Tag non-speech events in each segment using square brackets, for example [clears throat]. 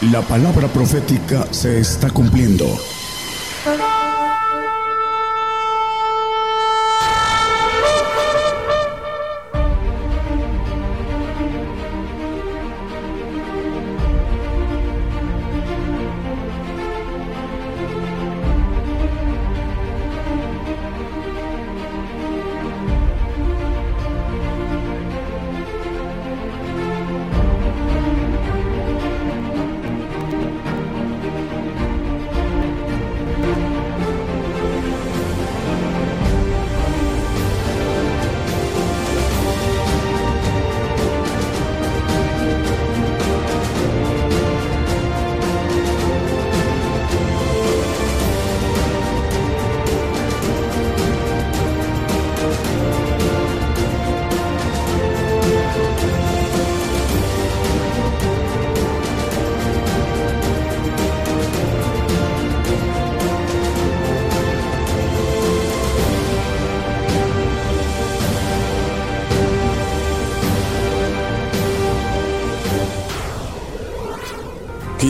La palabra profética se está cumpliendo.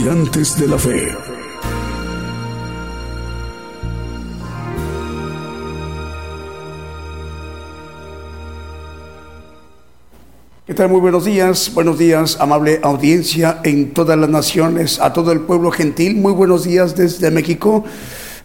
Gigantes de la Fe. ¿Qué tal? Muy buenos días, buenos días, amable audiencia en todas las naciones, a todo el pueblo gentil. Muy buenos días desde México.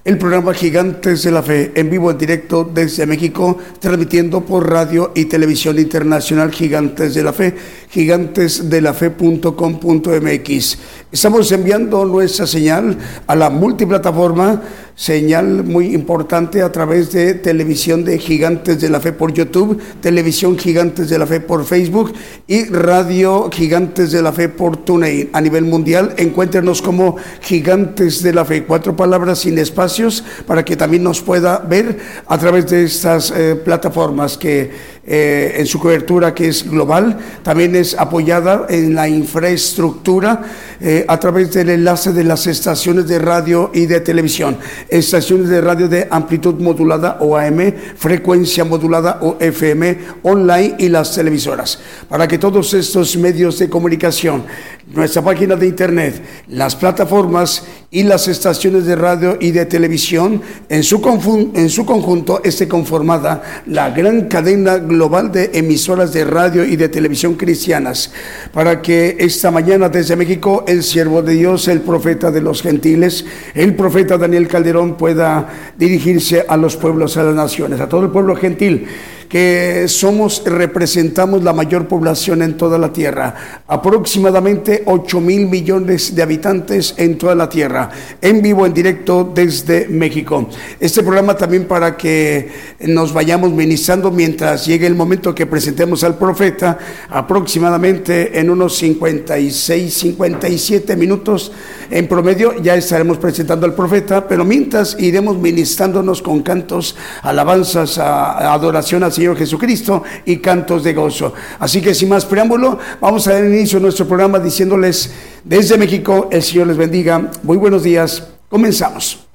El programa Gigantes de la Fe, en vivo, en directo desde México, transmitiendo por radio y televisión internacional Gigantes de la Fe, gigantesdelafe.com.mx. Estamos enviando nuestra señal a la multiplataforma señal muy importante a través de televisión de Gigantes de la Fe por YouTube, televisión Gigantes de la Fe por Facebook y radio Gigantes de la Fe por TuneIn. A nivel mundial, encuéntrenos como Gigantes de la Fe, cuatro palabras sin espacios para que también nos pueda ver a través de estas eh, plataformas que eh, en su cobertura que es global, también es apoyada en la infraestructura eh, a través del enlace de las estaciones de radio y de televisión estaciones de radio de amplitud modulada o AM, frecuencia modulada o FM, online y las televisoras. Para que todos estos medios de comunicación, nuestra página de internet, las plataformas y las estaciones de radio y de televisión, en su, en su conjunto esté conformada la gran cadena global de emisoras de radio y de televisión cristianas. Para que esta mañana desde México, el siervo de Dios, el profeta de los gentiles, el profeta Daniel Calderón, pueda dirigirse a los pueblos, a las naciones, a todo el pueblo gentil que somos, representamos la mayor población en toda la tierra, aproximadamente 8 mil millones de habitantes en toda la tierra, en vivo, en directo desde México. Este programa también para que nos vayamos ministrando mientras llegue el momento que presentemos al profeta, aproximadamente en unos 56, 57 minutos en promedio ya estaremos presentando al profeta, pero mientras iremos ministrándonos con cantos, alabanzas, adoración al Señor Jesucristo y cantos de gozo. Así que sin más preámbulo, vamos a dar inicio a nuestro programa diciéndoles desde México, el Señor les bendiga. Muy buenos días. Comenzamos.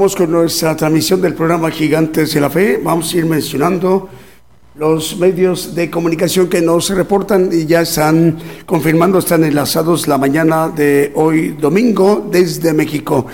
Con nuestra transmisión del programa Gigantes de la Fe. Vamos a ir mencionando los medios de comunicación que nos reportan y ya están confirmando, están enlazados la mañana de hoy domingo desde México.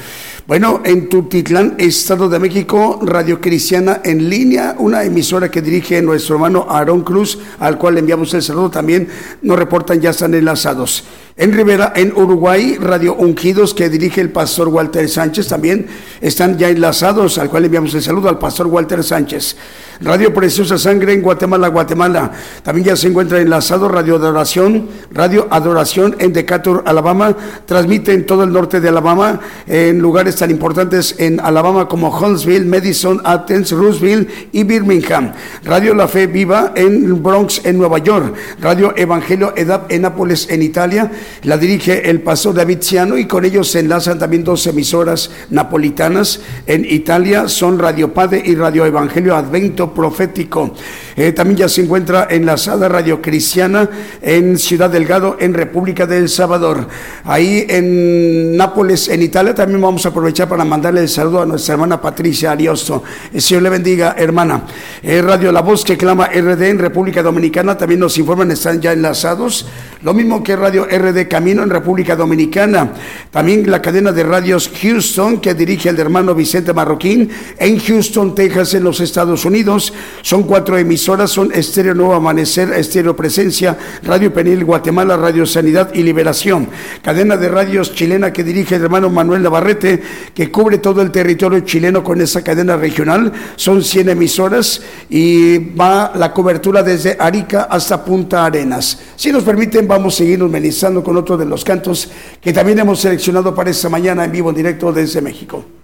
Bueno, en Tutitlán, Estado de México, Radio Cristiana en línea, una emisora que dirige nuestro hermano Aarón Cruz, al cual enviamos el saludo también, nos reportan ya están enlazados. En Rivera, en Uruguay, Radio Ungidos, que dirige el pastor Walter Sánchez, también están ya enlazados, al cual enviamos el saludo al pastor Walter Sánchez. Radio Preciosa Sangre en Guatemala, Guatemala. También ya se encuentra enlazado Radio Adoración, Radio Adoración en Decatur, Alabama. Transmite en todo el norte de Alabama, en lugares tan importantes en Alabama como Huntsville, Madison, Athens, Roosevelt y Birmingham. Radio La Fe Viva en Bronx, en Nueva York. Radio Evangelio Edap en Nápoles, en Italia. La dirige el pastor David Ciano y con ellos se enlazan también dos emisoras napolitanas en Italia, son Radio Padre y Radio Evangelio Advento Profético. Eh, también ya se encuentra enlazada Radio Cristiana en Ciudad Delgado, en República del Salvador. Ahí en Nápoles, en Italia, también vamos a aprovechar para mandarle el saludo a nuestra hermana Patricia Ariosto. El Señor le bendiga, hermana. Eh, Radio La Voz que clama RD en República Dominicana, también nos informan, están ya enlazados. Lo mismo que Radio RD Camino en República Dominicana. También la cadena de radios Houston que dirige el hermano Vicente Marroquín en Houston, Texas, en los Estados Unidos. Son cuatro emisoras, son Estéreo Nuevo Amanecer, Estéreo Presencia, Radio Penil Guatemala, Radio Sanidad y Liberación. Cadena de radios chilena que dirige el hermano Manuel Navarrete, que cubre todo el territorio chileno con esa cadena regional. Son 100 emisoras y va la cobertura desde Arica hasta Punta Arenas. Si nos permiten, vamos a seguir humanizando con otro de los cantos que también hemos seleccionado para esta mañana en vivo en directo desde México.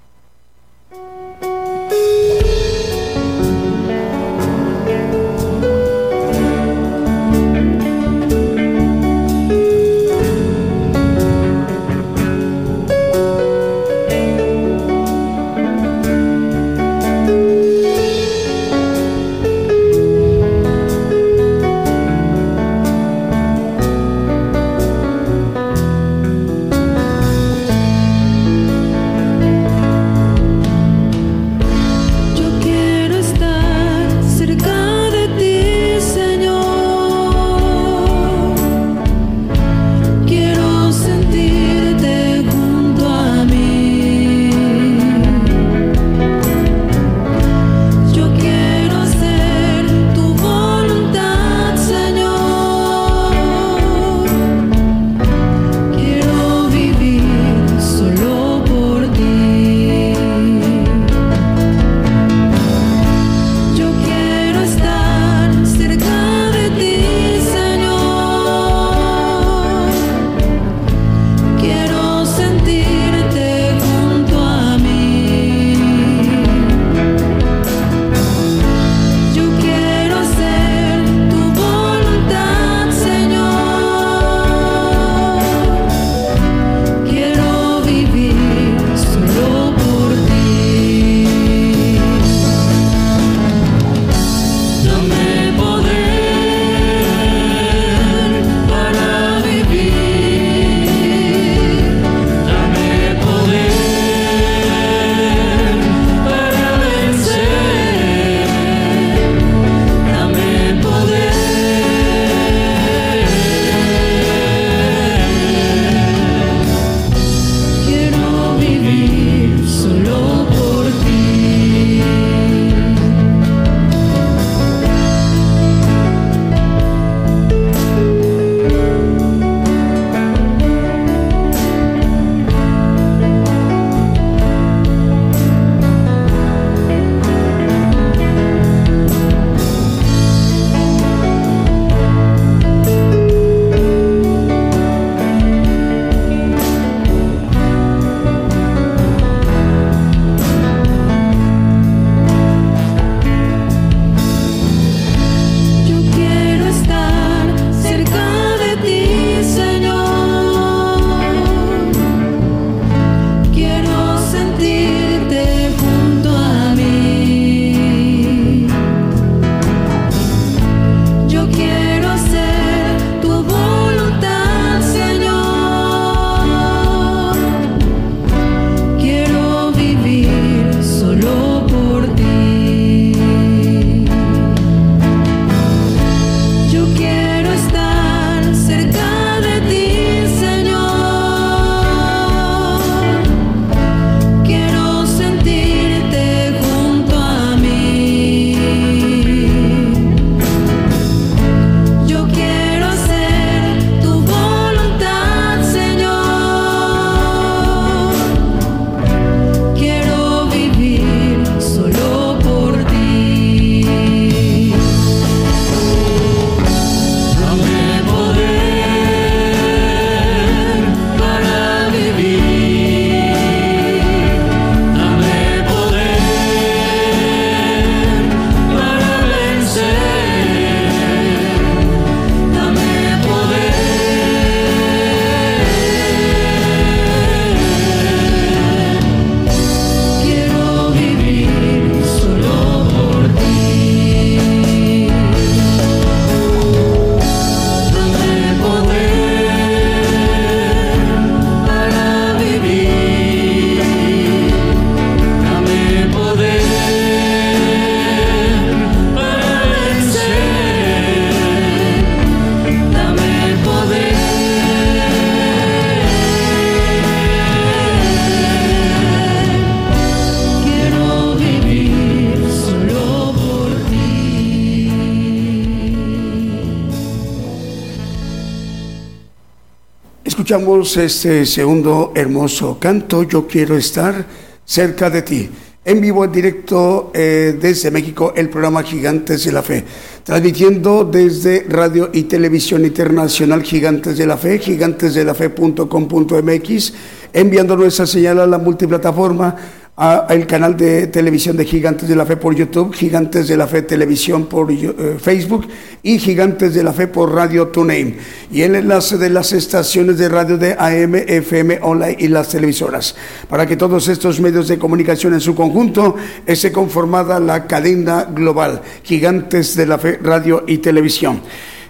Escuchamos este segundo hermoso canto, Yo quiero estar cerca de ti. En vivo, en directo eh, desde México, el programa Gigantes de la Fe. Transmitiendo desde Radio y Televisión Internacional Gigantes de la Fe, gigantesdelafe.com.mx, enviando nuestra señal a la multiplataforma al canal de televisión de Gigantes de la Fe por YouTube, Gigantes de la Fe Televisión por eh, Facebook y Gigantes de la Fe por Radio TuneIn. Y el enlace de las estaciones de radio de AM, FM, online y las televisoras. Para que todos estos medios de comunicación en su conjunto esté conformada la cadena global, Gigantes de la Fe Radio y Televisión.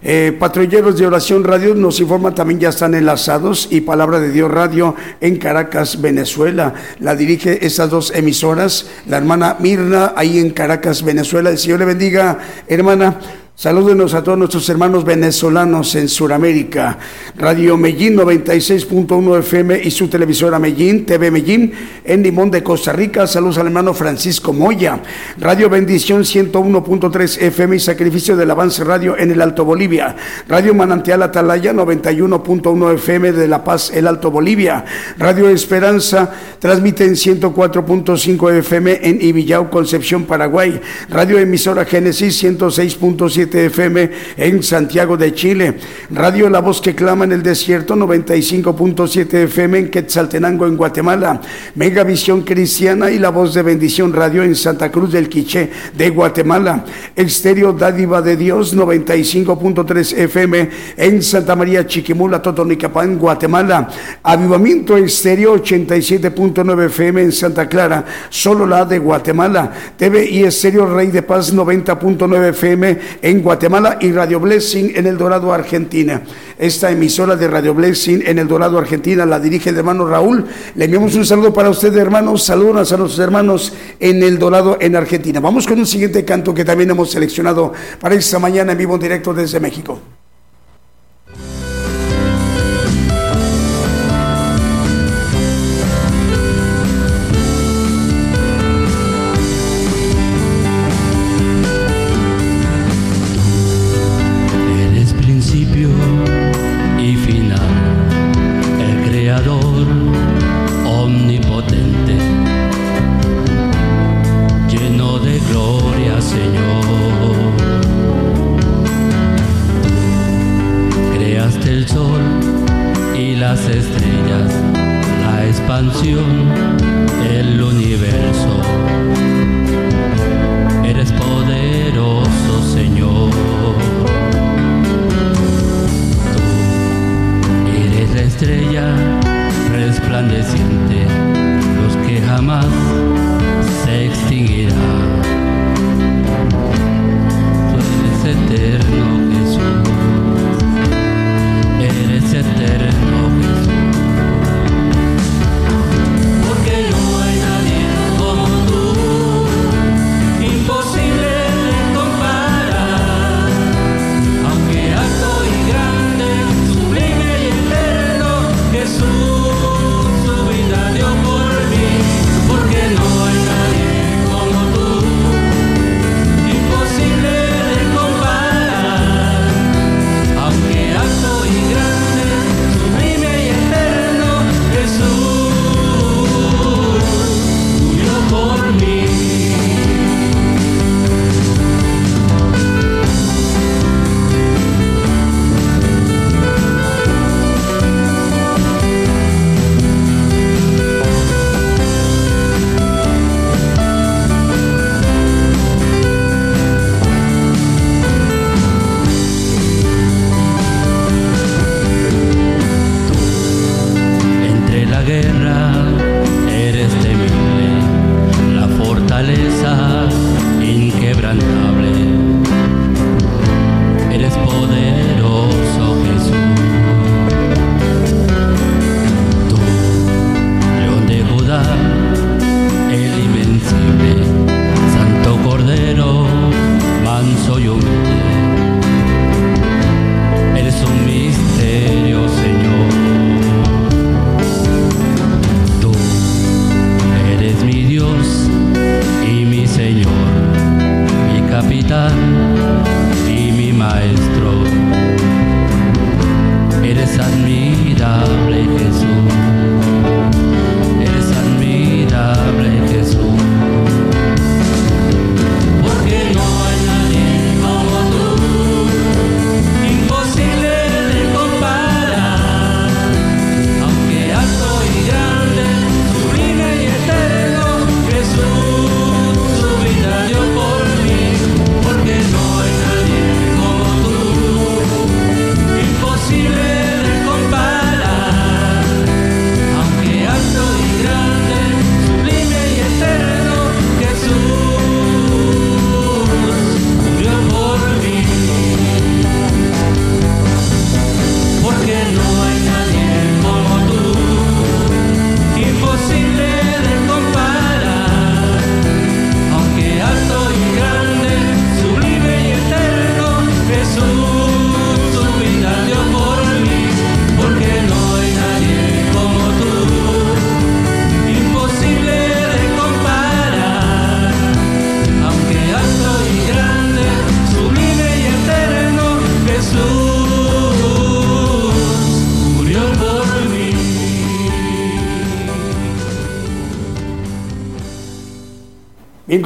Eh, patrulleros de Oración Radio nos informan también ya están enlazados y Palabra de Dios Radio en Caracas, Venezuela. La dirige estas dos emisoras, la hermana Mirna, ahí en Caracas, Venezuela. El Señor le bendiga, hermana. Salúdenos a todos nuestros hermanos venezolanos en Sudamérica. Radio Medellín 96.1 FM y su televisora Medellín, TV Medellín, en Limón de Costa Rica. Saludos al hermano Francisco Moya. Radio Bendición 101.3 FM y Sacrificio del Avance Radio en el Alto Bolivia. Radio Manantial Atalaya 91.1 FM de La Paz, el Alto Bolivia. Radio Esperanza transmite en 104.5 FM en Ibillau, Concepción, Paraguay. Radio Emisora Génesis 106.7 FM en Santiago de Chile. Radio La Voz que Clama en el Desierto 95.7 FM en Quetzaltenango en Guatemala. Megavisión Cristiana y La Voz de Bendición Radio en Santa Cruz del Quiché de Guatemala. Estéreo Dádiva de Dios 95.3 FM en Santa María Chiquimula, Totonicapán, Guatemala. Avivamiento Estéreo 87.9 FM en Santa Clara, solo la de Guatemala. TV y Estéreo Rey de Paz 90.9 FM en Guatemala y Radio Blessing en El Dorado, Argentina. Esta emisora de Radio Blessing en El Dorado, Argentina, la dirige el hermano Raúl. Le enviamos un saludo para usted, hermanos. Saludos a nuestros hermanos en El Dorado, en Argentina. Vamos con un siguiente canto que también hemos seleccionado para esta mañana en vivo en directo desde México.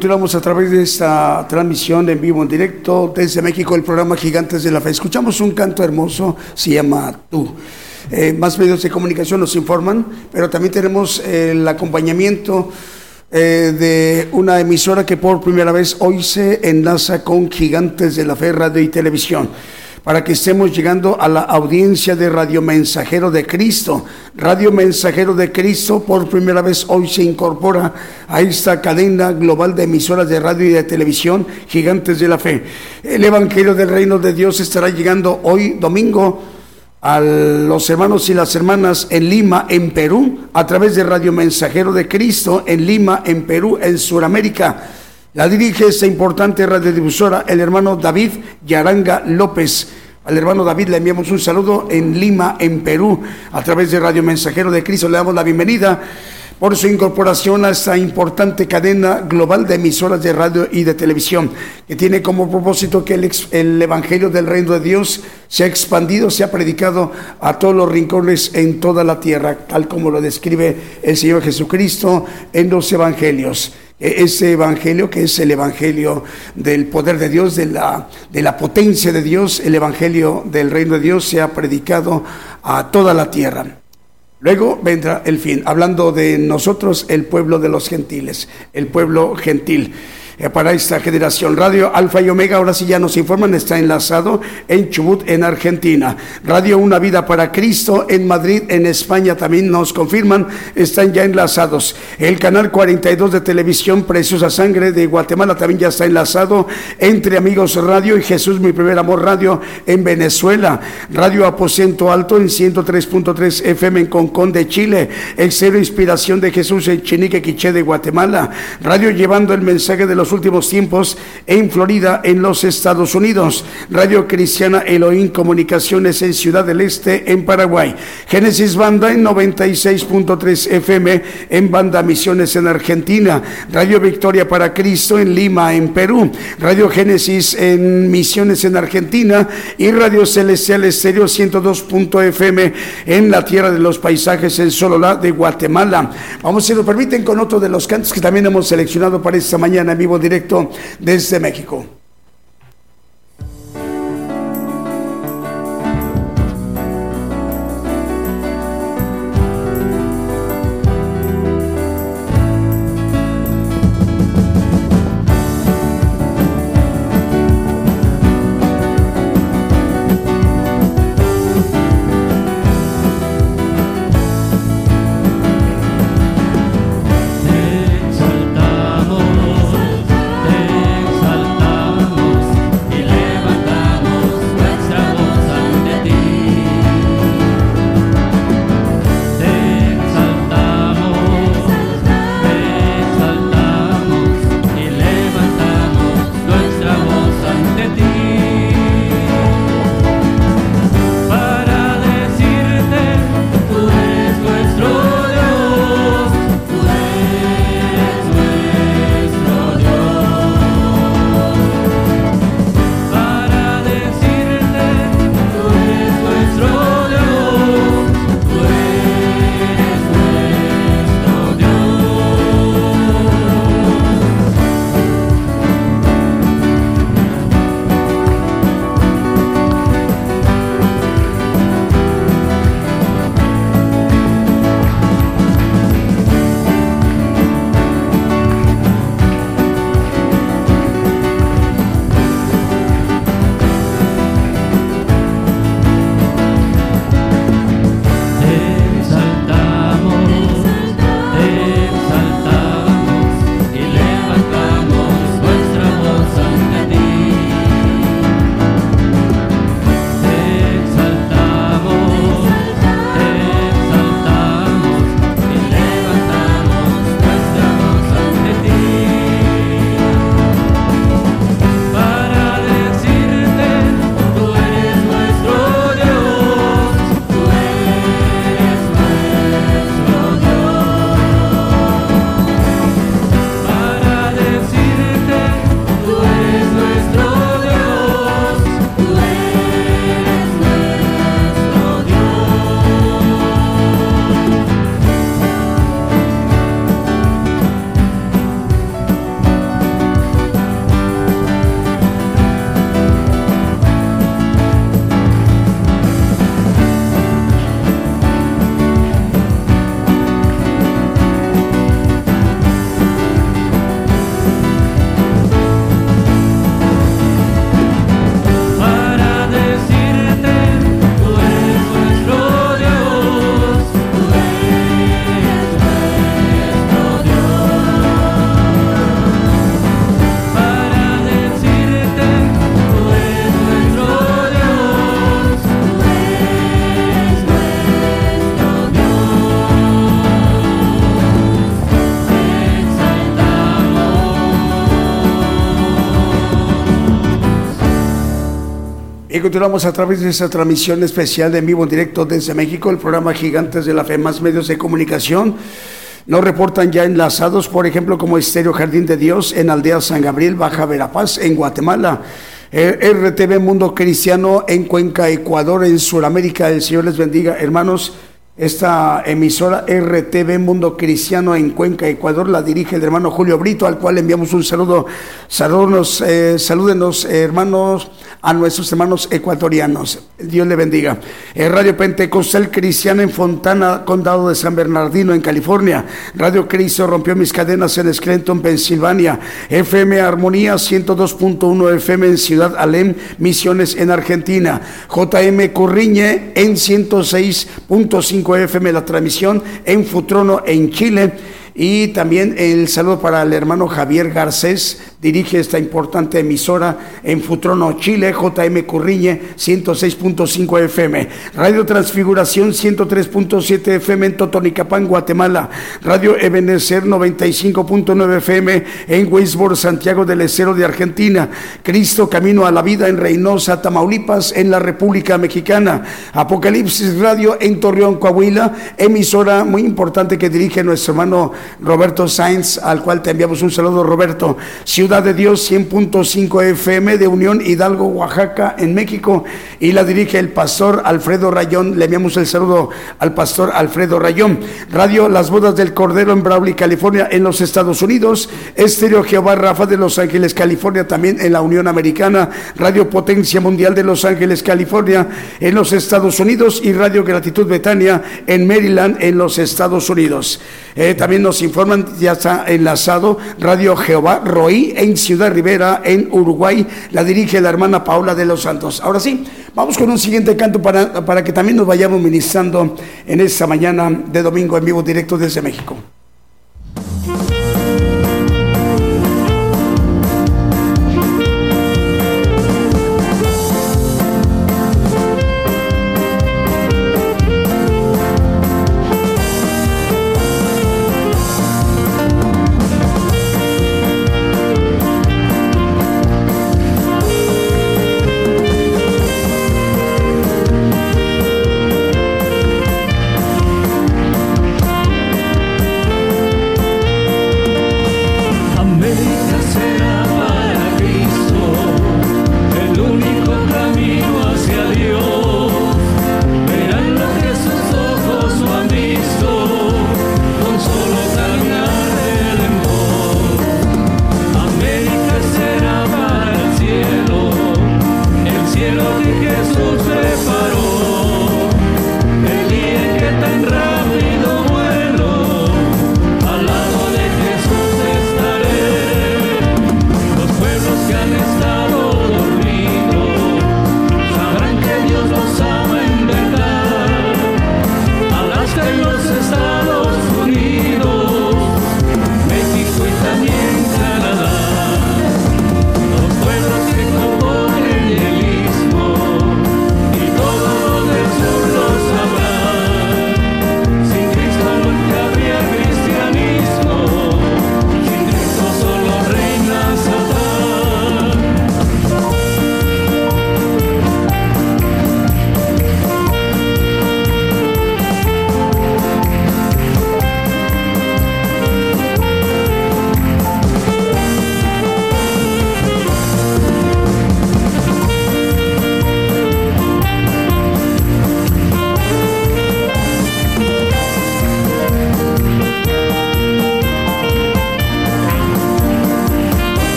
Continuamos a través de esta transmisión en vivo, en directo desde México, el programa Gigantes de la Fe. Escuchamos un canto hermoso, se llama Tú. Eh, más medios de comunicación nos informan, pero también tenemos el acompañamiento eh, de una emisora que por primera vez hoy se enlaza con Gigantes de la Fe, Radio y Televisión para que estemos llegando a la audiencia de Radio Mensajero de Cristo. Radio Mensajero de Cristo por primera vez hoy se incorpora a esta cadena global de emisoras de radio y de televisión gigantes de la fe. El Evangelio del Reino de Dios estará llegando hoy domingo a los hermanos y las hermanas en Lima, en Perú, a través de Radio Mensajero de Cristo en Lima, en Perú, en Sudamérica. La dirige esta importante radiodifusora el hermano David Yaranga López. Al hermano David le enviamos un saludo en Lima, en Perú, a través de Radio Mensajero de Cristo. Le damos la bienvenida por su incorporación a esta importante cadena global de emisoras de radio y de televisión, que tiene como propósito que el, el, Evangelio del Reino de Dios se ha expandido, se ha predicado a todos los rincones en toda la tierra, tal como lo describe el Señor Jesucristo en los Evangelios. E-, ese evangelio que es el evangelio del poder de Dios, de la, de la potencia de Dios, el evangelio del reino de Dios se ha predicado a toda la tierra. Luego vendrá el fin, hablando de nosotros, el pueblo de los gentiles, el pueblo gentil. Eh, para esta generación. Radio Alfa y Omega, ahora sí ya nos informan, está enlazado en Chubut, en Argentina. Radio Una Vida para Cristo en Madrid, en España también nos confirman, están ya enlazados. El canal 42 de televisión Preciosa Sangre de Guatemala también ya está enlazado. Entre Amigos Radio y Jesús Mi Primer Amor Radio en Venezuela. Radio Aposento Alto en 103.3 FM en Concón de Chile. Cero Inspiración de Jesús en Chinique, Quiché de Guatemala. Radio Llevando el Mensaje de los últimos tiempos en Florida, en los Estados Unidos. Radio Cristiana Elohim Comunicaciones en Ciudad del Este, en Paraguay. Génesis Banda en 96.3 FM en Banda Misiones en Argentina. Radio Victoria para Cristo en Lima, en Perú. Radio Génesis en Misiones en Argentina y Radio Celestial Estéreo 102.fm en la Tierra de los Paisajes en Sololá de Guatemala. Vamos, si nos permiten, con otro de los cantos que también hemos seleccionado para esta mañana en vivo directo desde México. Y continuamos a través de esta transmisión especial de vivo en directo desde México, el programa Gigantes de la Fe, más medios de comunicación. Nos reportan ya enlazados, por ejemplo, como Estéreo Jardín de Dios en Aldea San Gabriel, Baja Verapaz, en Guatemala. RTV Mundo Cristiano en Cuenca, Ecuador, en Sudamérica. El Señor les bendiga, hermanos. Esta emisora RTV Mundo Cristiano en Cuenca, Ecuador, la dirige el hermano Julio Brito, al cual enviamos un saludo. Saludos, eh, salúdenos, hermanos a nuestros hermanos ecuatorianos. Dios le bendiga. El Radio Pentecostal Cristiano en Fontana, Condado de San Bernardino, en California. Radio Cristo rompió mis cadenas en Scranton, Pensilvania. FM Armonía 102.1 FM en Ciudad Alem, Misiones en Argentina. JM Corriñe en 106.5 FM la transmisión en Futrono en Chile y también el saludo para el hermano Javier Garcés, dirige esta importante emisora en Futrono, Chile, JM Curriñe, 106.5 FM. Radio Transfiguración, 103.7 FM en Totonicapán, Guatemala. Radio Ebenecer, 95.9 FM en Weisborg, Santiago del Estero de Argentina. Cristo Camino a la Vida en Reynosa, Tamaulipas, en la República Mexicana. Apocalipsis Radio en Torreón, Coahuila, emisora muy importante que dirige nuestro hermano Roberto Sainz, al cual te enviamos un saludo, Roberto. Ciudad de Dios 100.5 FM de Unión Hidalgo, Oaxaca, en México, y la dirige el pastor Alfredo Rayón. Le enviamos el saludo al pastor Alfredo Rayón. Radio Las Bodas del Cordero en Brawley, California, en los Estados Unidos. Estéreo Jehová Rafa de Los Ángeles, California, también en la Unión Americana. Radio Potencia Mundial de Los Ángeles, California, en los Estados Unidos. Y Radio Gratitud Betania en Maryland, en los Estados Unidos. Eh, también nos informan, ya está enlazado Radio Jehová Roí en Ciudad Rivera, en Uruguay. La dirige la hermana Paula de los Santos. Ahora sí, vamos con un siguiente canto para, para que también nos vayamos ministrando en esta mañana de domingo en vivo directo desde México.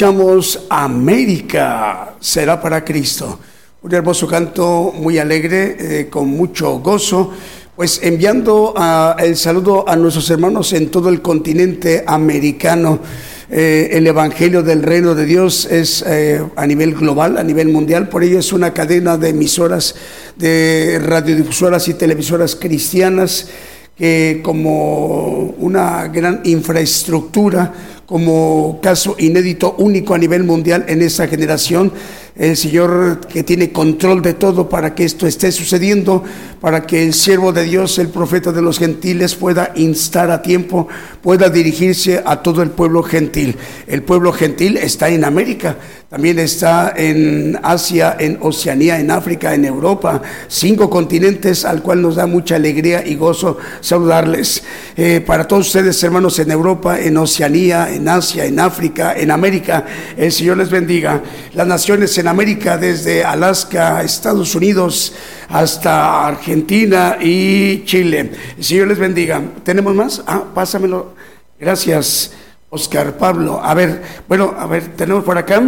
Escuchamos América será para Cristo. Un hermoso canto muy alegre, eh, con mucho gozo, pues enviando el saludo a nuestros hermanos en todo el continente americano. Eh, el Evangelio del Reino de Dios es eh, a nivel global, a nivel mundial, por ello es una cadena de emisoras, de radiodifusoras y televisoras cristianas que como una gran infraestructura, como caso inédito único a nivel mundial en esta generación, el Señor que tiene control de todo para que esto esté sucediendo, para que el siervo de Dios, el profeta de los gentiles, pueda instar a tiempo, pueda dirigirse a todo el pueblo gentil. El pueblo gentil está en América, también está en Asia, en Oceanía, en África, en Europa, cinco continentes al cual nos da mucha alegría y gozo saludarles. Eh, para todos ustedes, hermanos, en Europa, en Oceanía, en Asia, en África, en América, el Señor les bendiga. Las naciones en América, desde Alaska, Estados Unidos, hasta Argentina y Chile. El Señor les bendiga. ¿Tenemos más? Ah, pásamelo. Gracias, Oscar Pablo. A ver, bueno, a ver, tenemos por acá.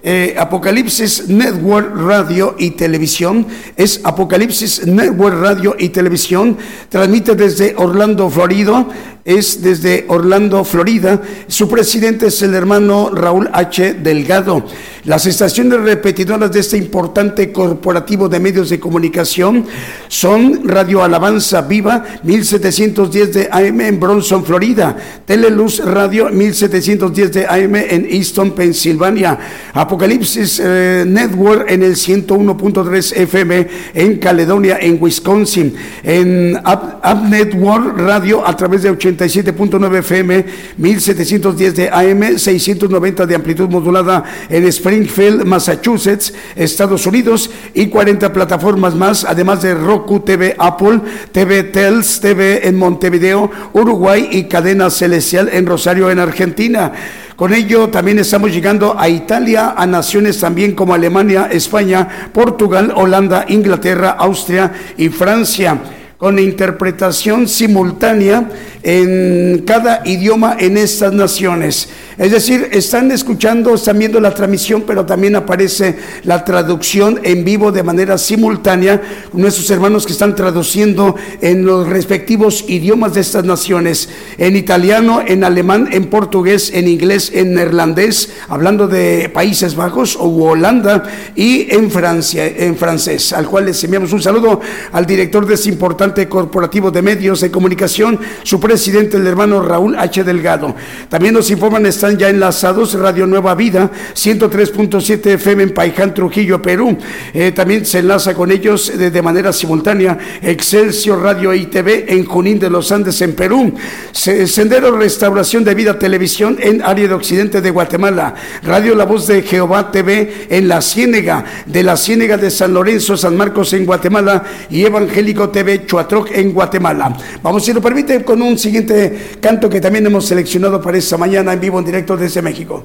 Eh, Apocalipsis Network Radio y Televisión. Es Apocalipsis Network Radio y Televisión. Transmite desde Orlando, Florida es desde Orlando, Florida. Su presidente es el hermano Raúl H. Delgado. Las estaciones repetidoras de este importante corporativo de medios de comunicación son Radio Alabanza Viva 1710 de AM en Bronson, Florida, Teleluz Radio 1710 de AM en Easton, Pensilvania, Apocalipsis eh, Network en el 101.3 FM en Caledonia, en Wisconsin, en Up Network Radio a través de 80 87.9 FM, 1710 de AM, 690 de amplitud modulada en Springfield, Massachusetts, Estados Unidos y 40 plataformas más, además de Roku TV, Apple, TV Tels, TV en Montevideo, Uruguay y Cadena Celestial en Rosario, en Argentina. Con ello también estamos llegando a Italia, a naciones también como Alemania, España, Portugal, Holanda, Inglaterra, Austria y Francia con interpretación simultánea en cada idioma en estas naciones. Es decir, están escuchando, están viendo la transmisión, pero también aparece la traducción en vivo de manera simultánea. Nuestros hermanos que están traduciendo en los respectivos idiomas de estas naciones, en italiano, en alemán, en portugués, en inglés, en neerlandés, hablando de Países Bajos o Holanda, y en Francia, en francés, al cual les enviamos un saludo al director de este importante corporativo de medios de comunicación, su presidente, el hermano Raúl H. Delgado. También nos informan, ya enlazados Radio Nueva Vida, 103.7 FM en Paiján, Trujillo, Perú. Eh, también se enlaza con ellos de, manera simultánea Excelsior Radio y TV en Junín de los Andes, en Perú. Sendero Restauración de Vida Televisión en área de Occidente de Guatemala. Radio La Voz de Jehová TV en La Ciénega, de La Ciénega de San Lorenzo, San Marcos en Guatemala y Evangélico TV Chuatroc en Guatemala. Vamos, si lo permite, con un siguiente canto que también hemos seleccionado para esta mañana en vivo en directo desde México.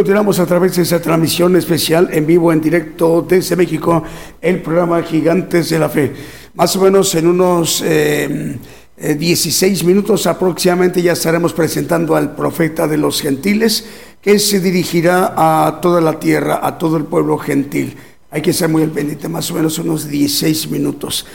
continuamos a través de esa transmisión especial en vivo, en directo desde México, el programa Gigantes de la Fe. Más o menos en unos 16 eh, eh, minutos aproximadamente ya estaremos presentando al profeta de los gentiles que se dirigirá a toda la tierra, a todo el pueblo gentil. Hay que ser muy pendiente, más o menos unos 16 minutos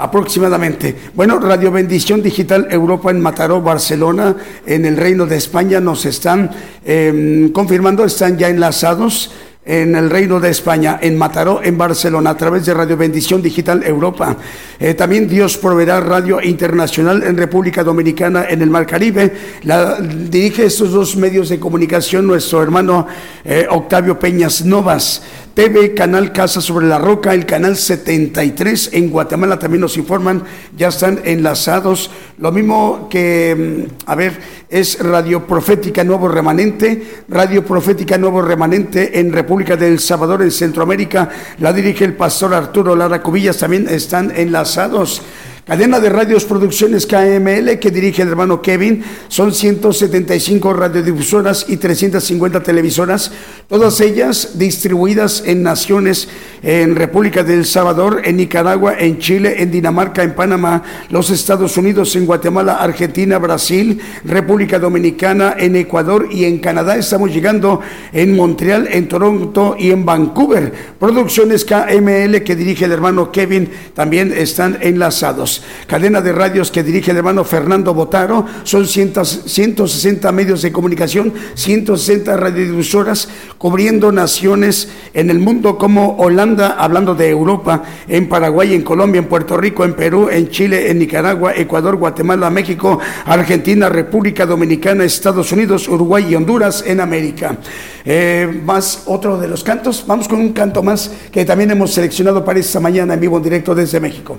aproximadamente. Bueno, Radio Bendición Digital Europa en Mataró, Barcelona, en el Reino de España, nos están em, confirmando, están ya enlazados en el Reino de España, en Mataró, en Barcelona, a través de Radio Bendición Digital Europa. Eh, también Dios proveerá Radio Internacional en República Dominicana, en el Mar Caribe. La, dirige estos dos medios de comunicación nuestro hermano eh, Octavio Peñas Novas. TV, Canal Casa sobre la Roca, el canal 73 en Guatemala también nos informan, ya están enlazados. Lo mismo que, mm, a ver, es Radio Profética Nuevo Remanente, Radio Profética Nuevo Remanente en República del Salvador, en Centroamérica, la dirige el pastor Arturo Lara Cubillas, también están enlazados. Cadena de Radios Producciones KML que dirige el hermano Kevin. Son 175 radiodifusoras y 350 televisoras, todas ellas distribuidas en naciones, en República del Salvador, en Nicaragua, en Chile, en Dinamarca, en Panamá, los Estados Unidos, en Guatemala, Argentina, Brasil, República Dominicana, en Ecuador y en Canadá. Estamos llegando en Montreal, en Toronto y en Vancouver. Producciones KML que dirige el hermano Kevin también están enlazados cadena de radios que dirige el hermano Fernando Botaro, son 160 medios de comunicación, 160 radiodifusoras cubriendo naciones en el mundo como Holanda, hablando de Europa, en Paraguay, en Colombia, en Puerto Rico, en Perú, en Chile, en Nicaragua, Ecuador, Guatemala, México, Argentina, República Dominicana, Estados Unidos, Uruguay y Honduras en América. Eh, más otro de los cantos, vamos con un canto más que también hemos seleccionado para esta mañana en vivo en directo desde México.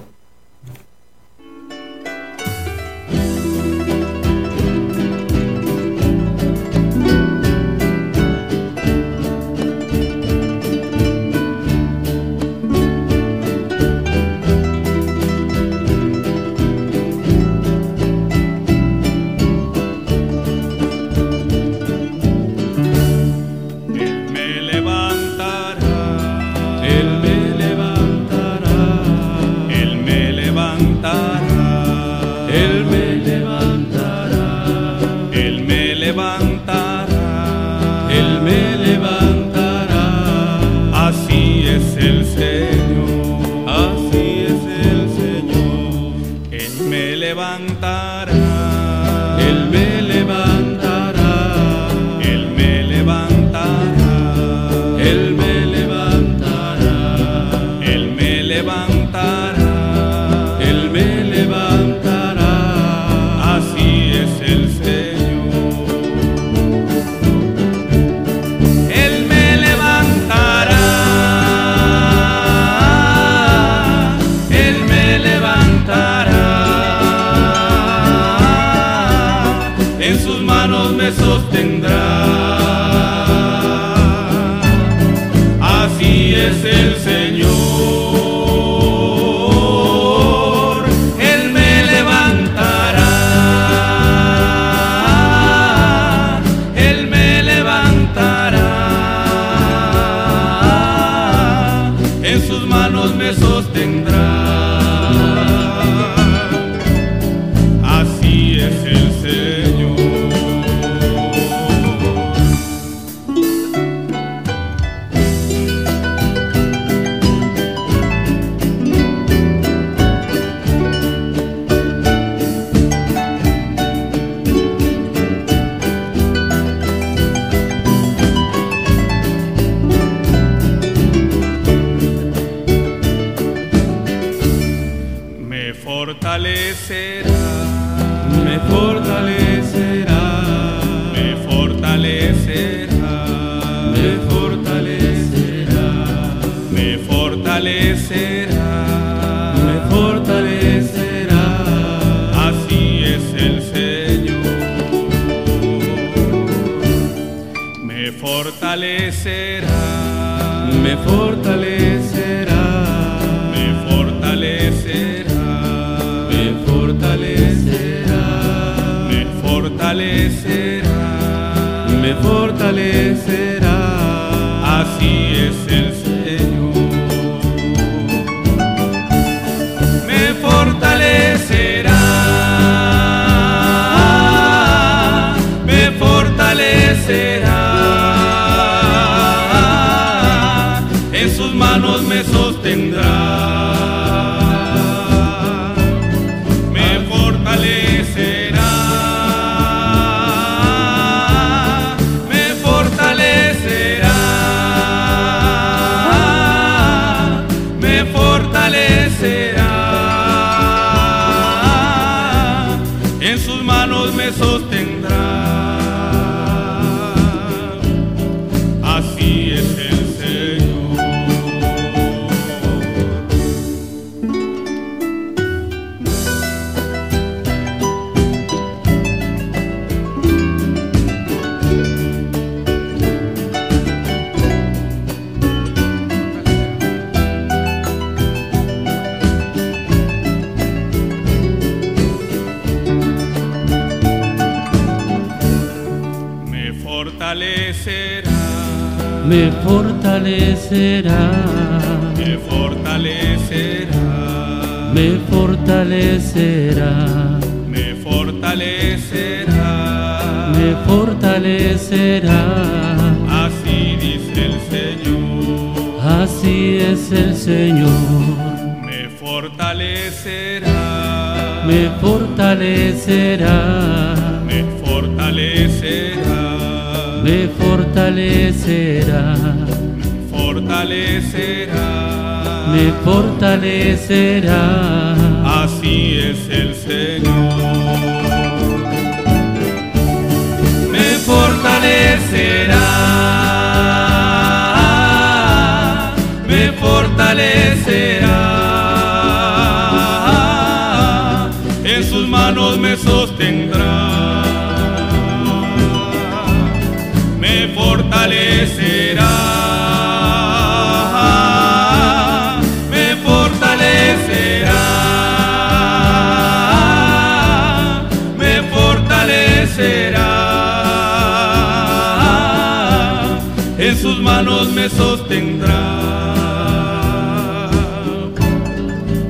Sostendrá.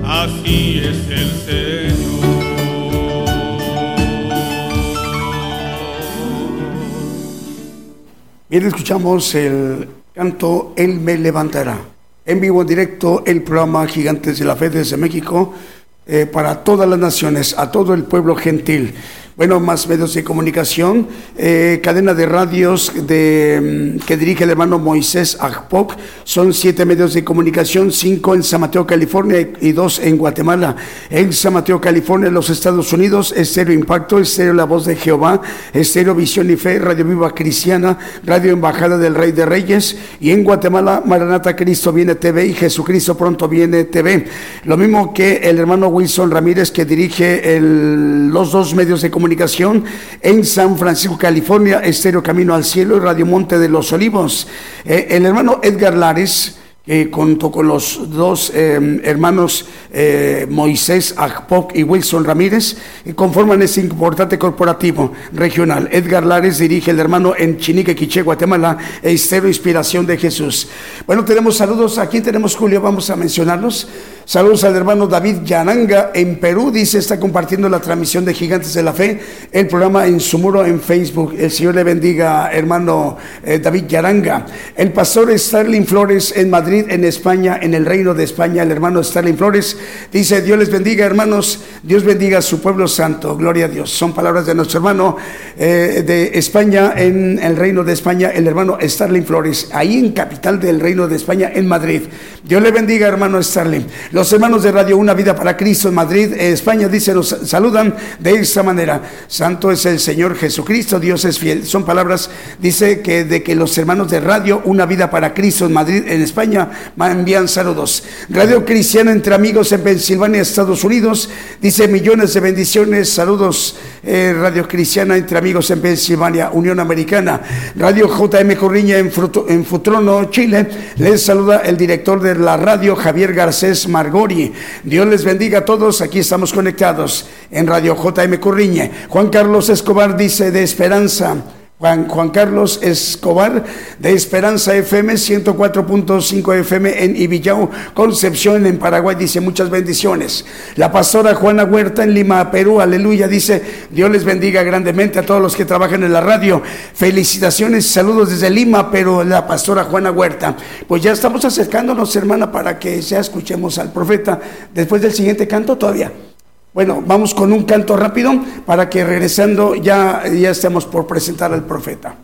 Así es el Señor. Bien, escuchamos el canto Él me levantará. En vivo, en directo, el programa Gigantes de la Fe desde México eh, para todas las naciones, a todo el pueblo gentil. Bueno, más medios de comunicación, eh, cadena de radios de, mm, que dirige el hermano Moisés Agpok. Son siete medios de comunicación, cinco en San Mateo, California y dos en Guatemala. En San Mateo, California, los Estados Unidos, Estéreo Impacto, Estéreo La Voz de Jehová, Estéreo Visión y Fe, Radio Viva Cristiana, Radio Embajada del Rey de Reyes. Y en Guatemala, Maranata Cristo Viene TV y Jesucristo Pronto Viene TV. Lo mismo que el hermano Wilson Ramírez, que dirige los dos medios de comunicación en San Francisco, California, Estéreo Camino al Cielo y Radio Monte de los Olivos. Eh, el hermano Edgar Lares, que junto con los dos eh, hermanos eh, Moisés Agpok y Wilson Ramírez, eh, conforman este importante corporativo regional. Edgar Lares dirige el hermano en Chinique, Quiché, Guatemala, Estero Inspiración de Jesús. Bueno, tenemos saludos. Aquí tenemos Julio, vamos a mencionarlos. Saludos al hermano David Yananga en Perú, dice, está compartiendo la transmisión de Gigantes de la Fe, el programa en su muro en Facebook. El Señor le bendiga, hermano eh, David Yaranga. El pastor Starling Flores en Madrid En España, en el Reino de España, el hermano Sterling Flores. Dice, Dios les bendiga, hermanos, Dios bendiga a su pueblo santo, gloria a Dios. Son palabras de nuestro hermano eh, de España, en el Reino de España, el hermano Sterling Flores, ahí en capital del Reino de España, en Madrid. Dios le bendiga, hermano Sterling. Los hermanos de Radio Una Vida para Cristo en Madrid, España, dice, nos saludan de esta manera. Santo es el Señor Jesucristo, Dios es fiel. Son palabras, dice que de que los hermanos de Radio Una Vida para Cristo en Madrid, en España, envían saludos. Radio Cristiana entre amigos en Pensilvania, Estados Unidos, dice millones de bendiciones, saludos. Eh, Radio Cristiana entre amigos en Pensilvania, Unión Americana. Radio JM Corriña en, en Futrono, Chile. Les saluda el director de la radio, Javier Garcés Margori. Dios les bendiga a todos. Aquí estamos conectados en Radio JM Corriña. Juan Carlos Escobar dice de Esperanza. Juan, Juan, Carlos Escobar de Esperanza FM 104.5 FM en Ibillau, Concepción en Paraguay, dice muchas bendiciones. La pastora Juana Huerta en Lima, Perú, aleluya, dice Dios les bendiga grandemente a todos los que trabajan en la radio. Felicitaciones, saludos desde Lima, pero la pastora Juana Huerta. Pues ya estamos acercándonos, hermana, para que ya escuchemos al profeta después del siguiente canto todavía. Bueno, vamos con un canto rápido para que regresando ya, ya estemos por presentar al profeta.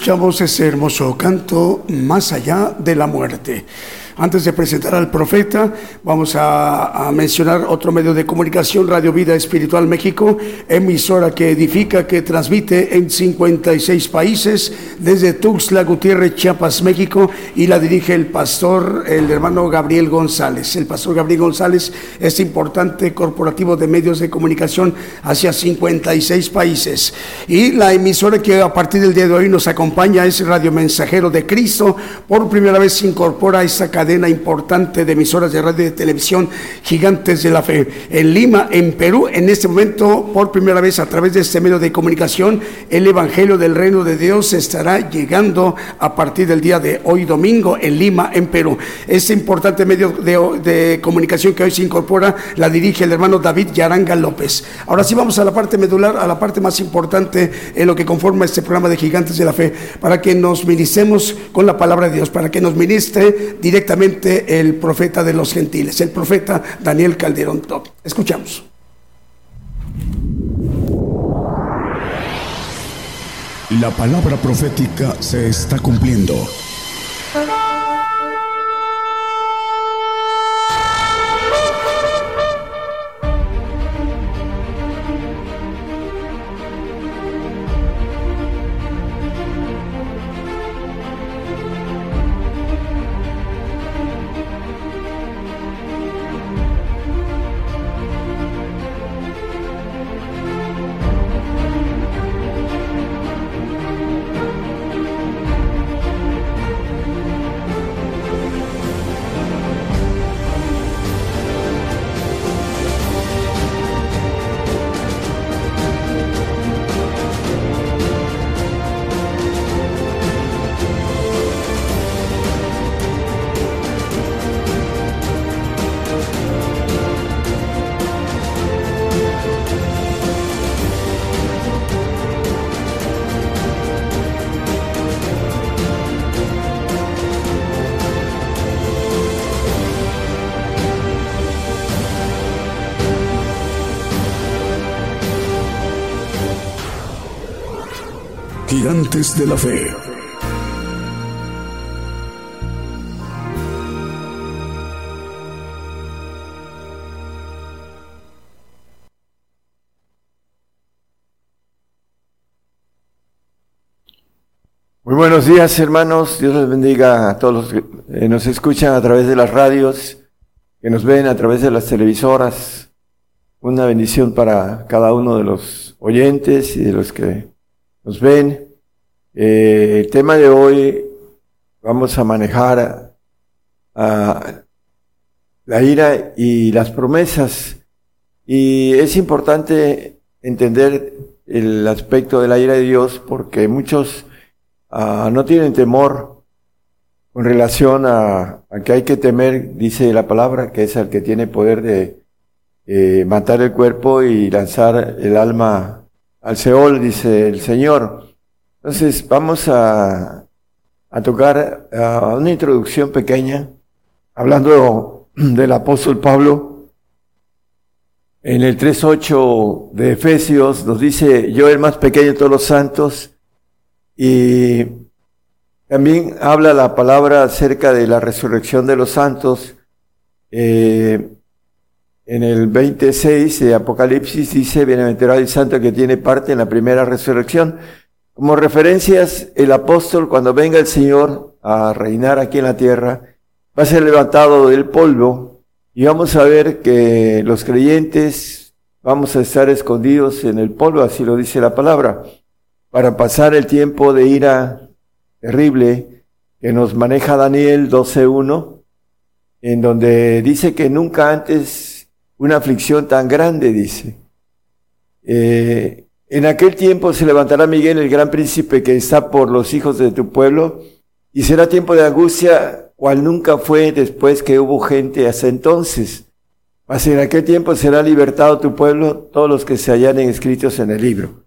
Escuchamos ese hermoso canto Más allá de la muerte. Antes de presentar al profeta, vamos a, mencionar otro medio de comunicación, Radio Vida Espiritual México, emisora que edifica, que transmite en 56 países, desde Tuxtla Gutiérrez, Chiapas, México, y la dirige el pastor, el hermano Gabriel González. El pastor Gabriel González es importante corporativo de medios de comunicación hacia 56 países. Y la emisora que a partir del día de hoy nos acompaña es Radio Mensajero de Cristo. Por primera vez se incorpora a esta cadena importante de emisoras de radio y de televisión gigantes de la fe. En Lima, en Perú, en este momento, por primera vez a través de este medio de comunicación, el Evangelio del Reino de Dios estará llegando a partir del día de hoy domingo en Lima, en Perú. Este importante medio de, comunicación que hoy se incorpora la dirige el hermano David Yaranga López. Ahora sí vamos a la parte medular, a la parte más importante en lo que conforma este programa de Gigantes de la Fe, para que nos ministremos con la palabra de Dios, para que nos ministre directamente el profeta de los gentiles, el profeta Daniel Calderón Top. Escuchamos. La palabra profética se está cumpliendo. Gigantes de la Fe. Muy buenos días hermanos, Dios les bendiga a todos los que eh, nos escuchan a través de las radios, que nos ven a través de las televisoras. Una bendición para cada uno de los oyentes y de los que nos ven. Eh, el tema de hoy vamos a manejar a, la ira y las promesas. Y es importante entender el aspecto de la ira de Dios porque muchos ah, no tienen temor con relación a, que hay que temer, dice la palabra, que es el que tiene poder de eh, matar el cuerpo y lanzar el alma al Seol, dice el Señor. Entonces vamos a, tocar una introducción pequeña, hablando [clears throat] del apóstol Pablo. En el 3.8 de Efesios nos dice, yo el más pequeño de todos los santos, y también habla la palabra acerca de la resurrección de los santos. Eh, en el 26 de Apocalipsis dice, bienaventurado el santo que tiene parte en la primera resurrección. Como referencias, el apóstol cuando venga el Señor a reinar aquí en la tierra, va a ser levantado del polvo y vamos a ver que los creyentes vamos a estar escondidos en el polvo, así lo dice la palabra, para pasar el tiempo de ira terrible que nos maneja Daniel 12.1, en donde dice que nunca antes una aflicción tan grande, dice. Eh, en aquel tiempo se levantará Miguel, el gran príncipe que está por los hijos de tu pueblo, y será tiempo de angustia, cual nunca fue después que hubo gente hasta entonces. Mas en aquel tiempo será libertado tu pueblo, todos los que se hallanen escritos en el libro.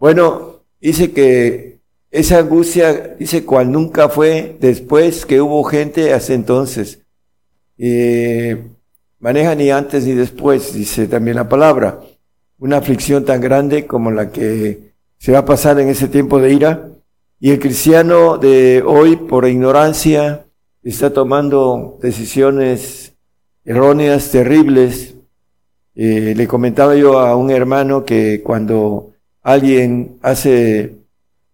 Bueno, dice que esa angustia, dice, cual nunca fue después que hubo gente hasta entonces. Eh, maneja ni antes ni después, dice también la palabra. Una aflicción tan grande como la que se va a pasar en ese tiempo de ira. Y el cristiano de hoy, por ignorancia, está tomando decisiones erróneas, terribles. Eh, le comentaba yo a un hermano que cuando alguien hace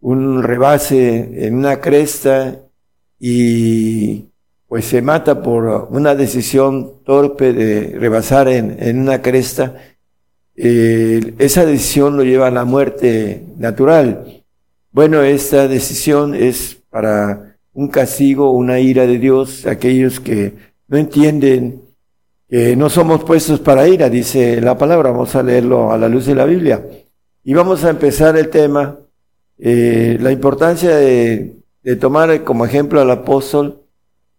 un rebase en una cresta y pues se mata por una decisión torpe de rebasar en, en una cresta, esa decisión lo lleva a la muerte natural. Bueno, esta decisión es para un castigo, una ira de Dios, aquellos que no entienden que no somos puestos para ira, dice la palabra, vamos a leerlo a la luz de la Biblia. Y vamos a empezar el tema, eh, la importancia de, tomar como ejemplo al apóstol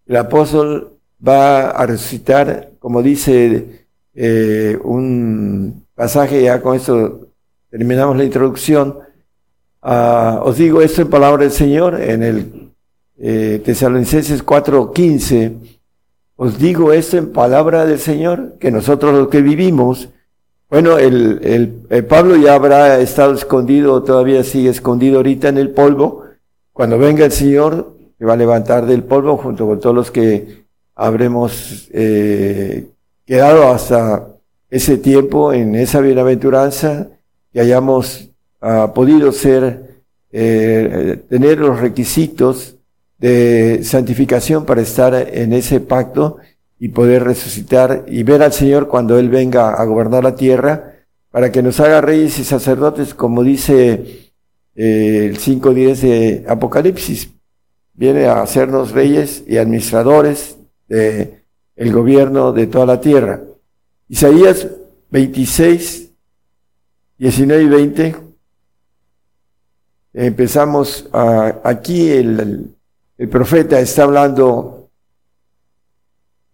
el apóstol va a recitar, como dice eh, un pasaje, ya con esto terminamos la introducción. Uh, os digo esto en palabra del Señor, en el eh, Tesalonicenses 4:15. Os digo esto en palabra del Señor, que nosotros los que vivimos, bueno, el, el, el, Pablo ya habrá estado escondido, todavía sigue escondido ahorita en el polvo. Cuando venga el Señor, que va a levantar del polvo junto con todos los que habremos eh, quedado hasta ese tiempo en esa bienaventuranza, que hayamos uh, podido ser, eh, tener los requisitos de santificación para estar en ese pacto y poder resucitar y ver al Señor cuando Él venga a gobernar la tierra, para que nos haga reyes y sacerdotes, como dice eh, el 5.10 de Apocalipsis, viene a hacernos reyes y administradores de el gobierno de toda la tierra. Isaías 26, 19 y 20. Empezamos aquí el, el profeta está hablando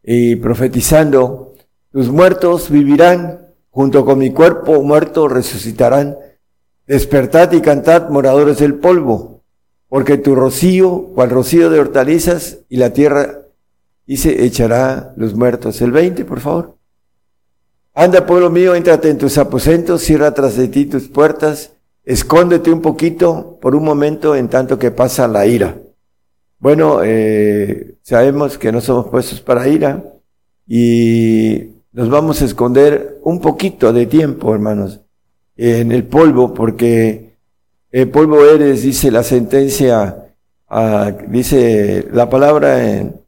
y profetizando, tus muertos vivirán, junto con mi cuerpo muerto resucitarán. Despertad y cantad, moradores del polvo porque tu rocío, cual rocío de hortalizas, y la tierra, dice, echará los muertos. El 20, por favor. Anda, pueblo mío, éntrate en tus aposentos, cierra tras de ti tus puertas, escóndete un poquito por un momento en tanto que pasa la ira. Bueno, eh, sabemos que no somos puestos para ira y nos vamos a esconder un poquito de tiempo, hermanos, en el polvo, porque el polvo eres, dice la sentencia, ah, dice la palabra en,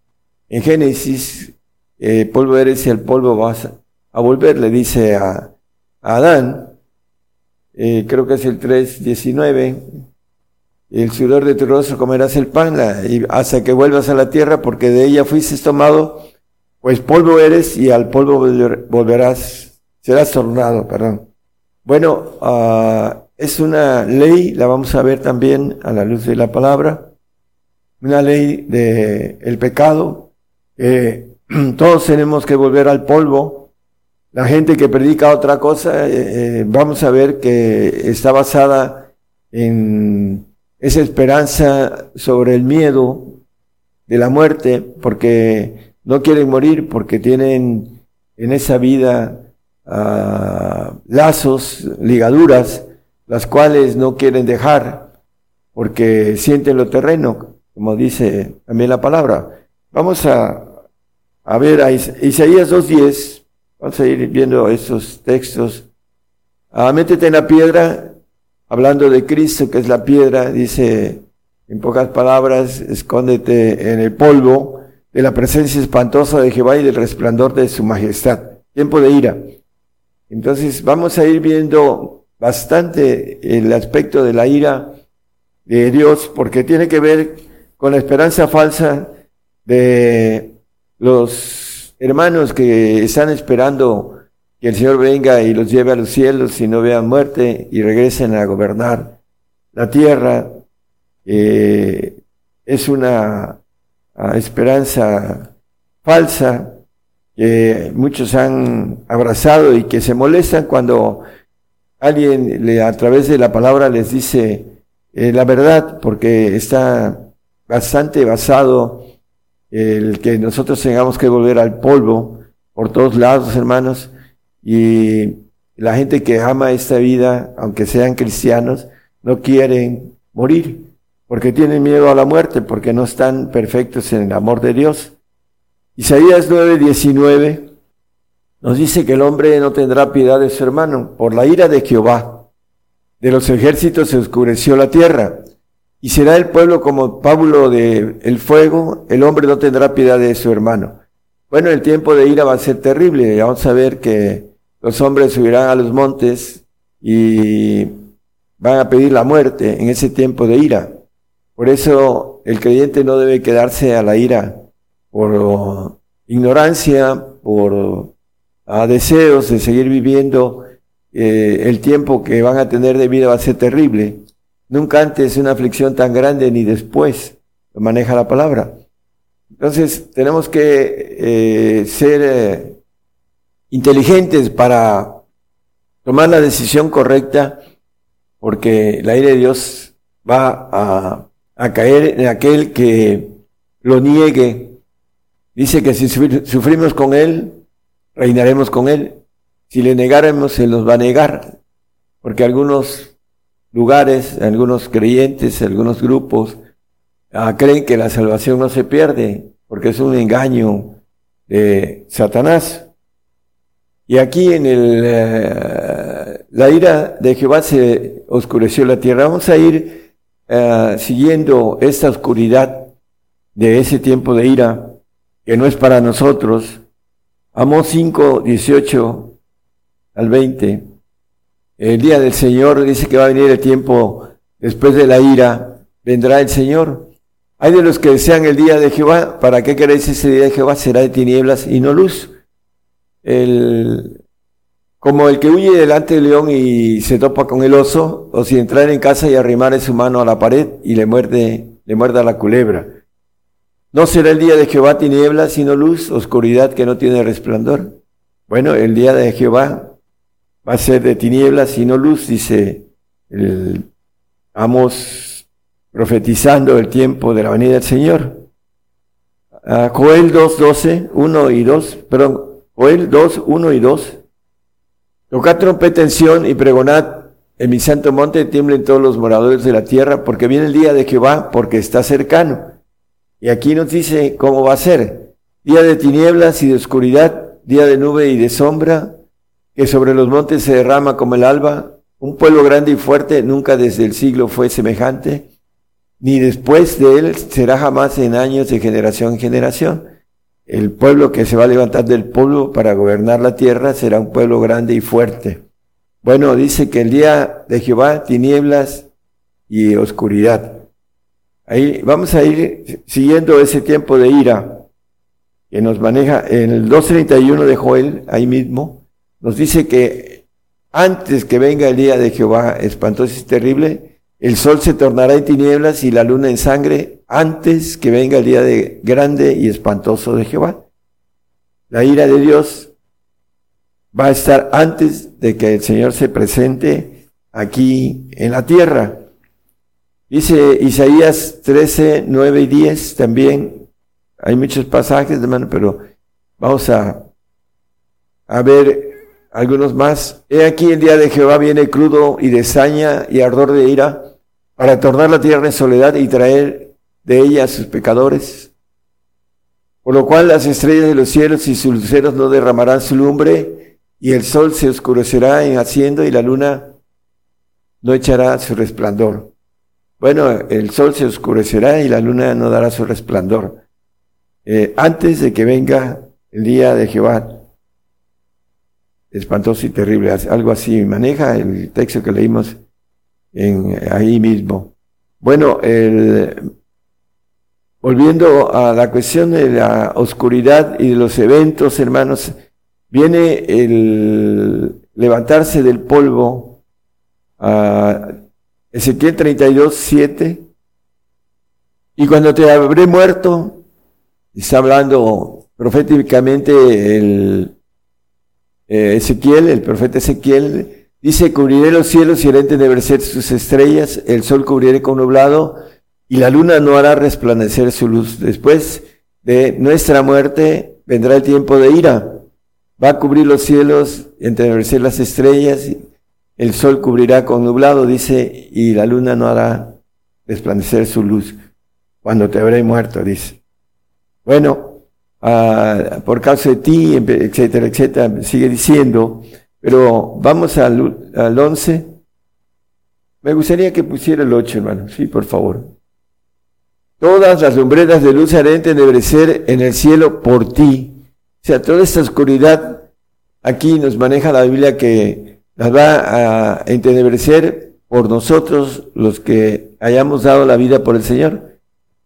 en Génesis, eh, polvo eres y el polvo vas a volver, le dice a, Adán, eh, creo que es el 3.19, el sudor de tu rostro comerás el pan y hasta que vuelvas a la tierra porque de ella fuiste tomado, pues polvo eres y al polvo volverás, serás tornado, perdón. Bueno, uh, es una ley, la vamos a ver también a la luz de la palabra, una ley de el pecado, [clears throat] todos tenemos que volver al polvo. La gente que predica otra cosa, eh, eh, vamos a ver que está basada en esa esperanza sobre el miedo de la muerte, porque no quieren morir, porque tienen en esa vida uh, lazos, ligaduras, las cuales no quieren dejar porque sienten lo terreno, como dice también la palabra. Vamos a, a ver a Isaías 2.10, vamos a ir viendo estos textos. Ah, métete en la piedra, hablando de Cristo, que es la piedra, dice en pocas palabras, escóndete en el polvo, de la presencia espantosa de Jehová y del resplandor de su majestad. Tiempo de ira. Entonces vamos a ir viendo bastante el aspecto de la ira de Dios porque tiene que ver con la esperanza falsa de los hermanos que están esperando que el Señor venga y los lleve a los cielos y no vean muerte y regresen a gobernar la tierra. Eh, es una ah, esperanza falsa que muchos han abrazado y que se molestan cuando alguien le, a través de la palabra les dice eh, la verdad, porque está bastante basado el que nosotros tengamos que volver al polvo por todos lados, hermanos, y la gente que ama esta vida, aunque sean cristianos, no quieren morir, porque tienen miedo a la muerte, porque no están perfectos en el amor de Dios. Isaías 9:19 nos dice que el hombre no tendrá piedad de su hermano por la ira de Jehová. De los ejércitos se oscureció la tierra y será el pueblo como pábulo de el fuego, el hombre no tendrá piedad de su hermano. Bueno, el tiempo de ira va a ser terrible. Vamos a ver que los hombres subirán a los montes y van a pedir la muerte en ese tiempo de ira. Por eso el creyente no debe quedarse a la ira por ignorancia, por deseos de seguir viviendo. Eh, el tiempo que van a tener de vida va a ser terrible. Nunca antes una aflicción tan grande ni después maneja la palabra. Entonces tenemos que eh, ser eh, inteligentes para tomar la decisión correcta porque la ira de Dios va a, a caer en aquel que lo niegue. Dice que si sufrimos con Él, reinaremos con Él. Si le negáramos, se nos va a negar, porque algunos lugares, algunos creyentes, algunos grupos, ah, creen que la salvación no se pierde, porque es un engaño de Satanás. Y aquí en el, eh, la ira de Jehová se oscureció la tierra. Vamos a ir eh, siguiendo esta oscuridad de ese tiempo de ira, que no es para nosotros. Amós 5, 18 al 20. El día del Señor dice que va a venir el tiempo después de la ira, vendrá el Señor. Hay de los que desean el día de Jehová, ¿para qué queréis ese día de Jehová? Será de tinieblas y no luz. El, como el que huye delante del león y se topa con el oso, o si entrar en casa y arrimar su mano a la pared y le muerde, le muerda la culebra. No será el día de Jehová tinieblas sino luz, oscuridad que no tiene resplandor. Bueno, el día de Jehová va a ser de tinieblas y no luz, dice el Amos profetizando el tiempo de la venida del Señor. Uh, Joel 2, 12, 1 y 2, perdón, Joel 2, 1 y 2. Tocad trompeta en y pregonad en mi santo monte, tiemblen todos los moradores de la tierra, porque viene el día de Jehová, porque está cercano. Y aquí nos dice cómo va a ser. Día de tinieblas y de oscuridad, día de nube y de sombra, que sobre los montes se derrama como el alba, un pueblo grande y fuerte, nunca desde el siglo fue semejante, ni después de él será jamás en años de generación en generación. El pueblo que se va a levantar del polvo para gobernar la tierra será un pueblo grande y fuerte. Bueno, dice que el día de Jehová, tinieblas y oscuridad. Ahí vamos a ir siguiendo ese tiempo de ira que nos maneja en el 231 de Joel, ahí mismo, nos dice que antes que venga el día de Jehová espantoso y terrible, el sol se tornará en tinieblas y la luna en sangre antes que venga el día de grande y espantoso de Jehová. La ira de Dios va a estar antes de que el Señor se presente aquí en la tierra. Dice Isaías 13, 9 y 10 también. Hay muchos pasajes, hermano, pero vamos a, a ver algunos más. He aquí el día de Jehová viene crudo y de saña y ardor de ira para tornar la tierra en soledad y traer de ella a sus pecadores. Por lo cual las estrellas de los cielos y sus luceros no derramarán su lumbre y el sol se oscurecerá en haciendo y la luna no echará su resplandor. Bueno, el sol se oscurecerá y la luna no dará su resplandor. eh, antes de que venga el día de Jehová. Espantoso y terrible, algo así maneja el texto que leímos en, ahí mismo. Bueno, el, volviendo a la cuestión de la oscuridad y de los eventos, hermanos, viene el levantarse del polvo a Ezequiel 32, 7. Y cuando te habré muerto, está hablando proféticamente el eh, Ezequiel, el profeta Ezequiel, dice, cubriré los cielos y haré entenebrecer sus estrellas, el sol cubriré con nublado, y la luna no hará resplandecer su luz. Después de nuestra muerte vendrá el tiempo de ira. Va a cubrir los cielos, entenebrecer las estrellas, el sol cubrirá con nublado, dice, y la luna no hará resplandecer su luz. Cuando te habré muerto, dice. Bueno, ah, por causa de ti, etcétera, etcétera, sigue diciendo, pero vamos al, al 11. Me gustaría que pusiera el 8, hermano, sí, por favor. Todas las lumbreras de luz haré entenebrecer en el cielo por ti. O sea, toda esta oscuridad, aquí nos maneja la Biblia que las va a entenebrecer por nosotros los que hayamos dado la vida por el Señor.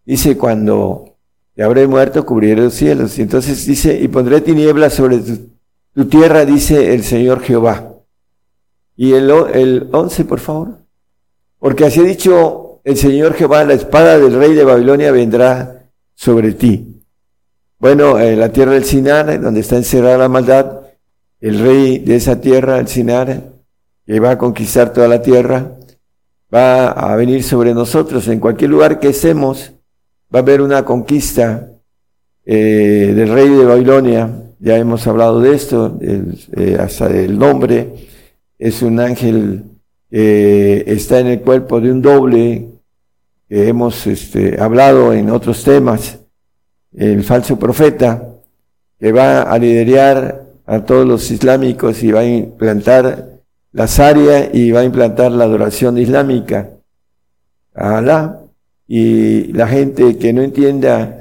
Dice, cuando te habré muerto, cubriré los cielos. Y entonces dice, y pondré tinieblas sobre tu, tierra, dice el Señor Jehová. Y el, el 11, por favor. Porque así ha dicho el Señor Jehová, la espada del rey de Babilonia vendrá sobre ti. Bueno, en la tierra del Sinar, donde está encerrada la maldad, el rey de esa tierra, el Sinar, que va a conquistar toda la tierra, va a venir sobre nosotros. En cualquier lugar que estemos, va a haber una conquista eh, del rey de Babilonia. Ya hemos hablado de esto, eh, hasta el nombre. Es un ángel que está en el cuerpo de un doble que hemos este, hablado en otros temas, el falso profeta, que va a liderar a todos los islámicos y va a implantar la Sharia y va a implantar la adoración islámica Alá. Y la gente que no entienda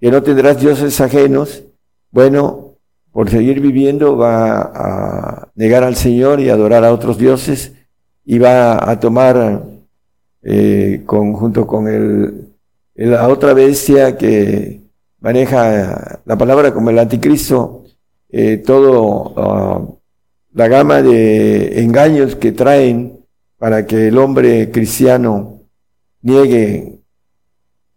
que no tendrás dioses ajenos, bueno, por seguir viviendo va a negar al Señor y adorar a otros dioses y va a tomar eh, junto con el, la otra bestia que maneja la palabra como el anticristo, eh, todo ah, la gama de engaños que traen para que el hombre cristiano niegue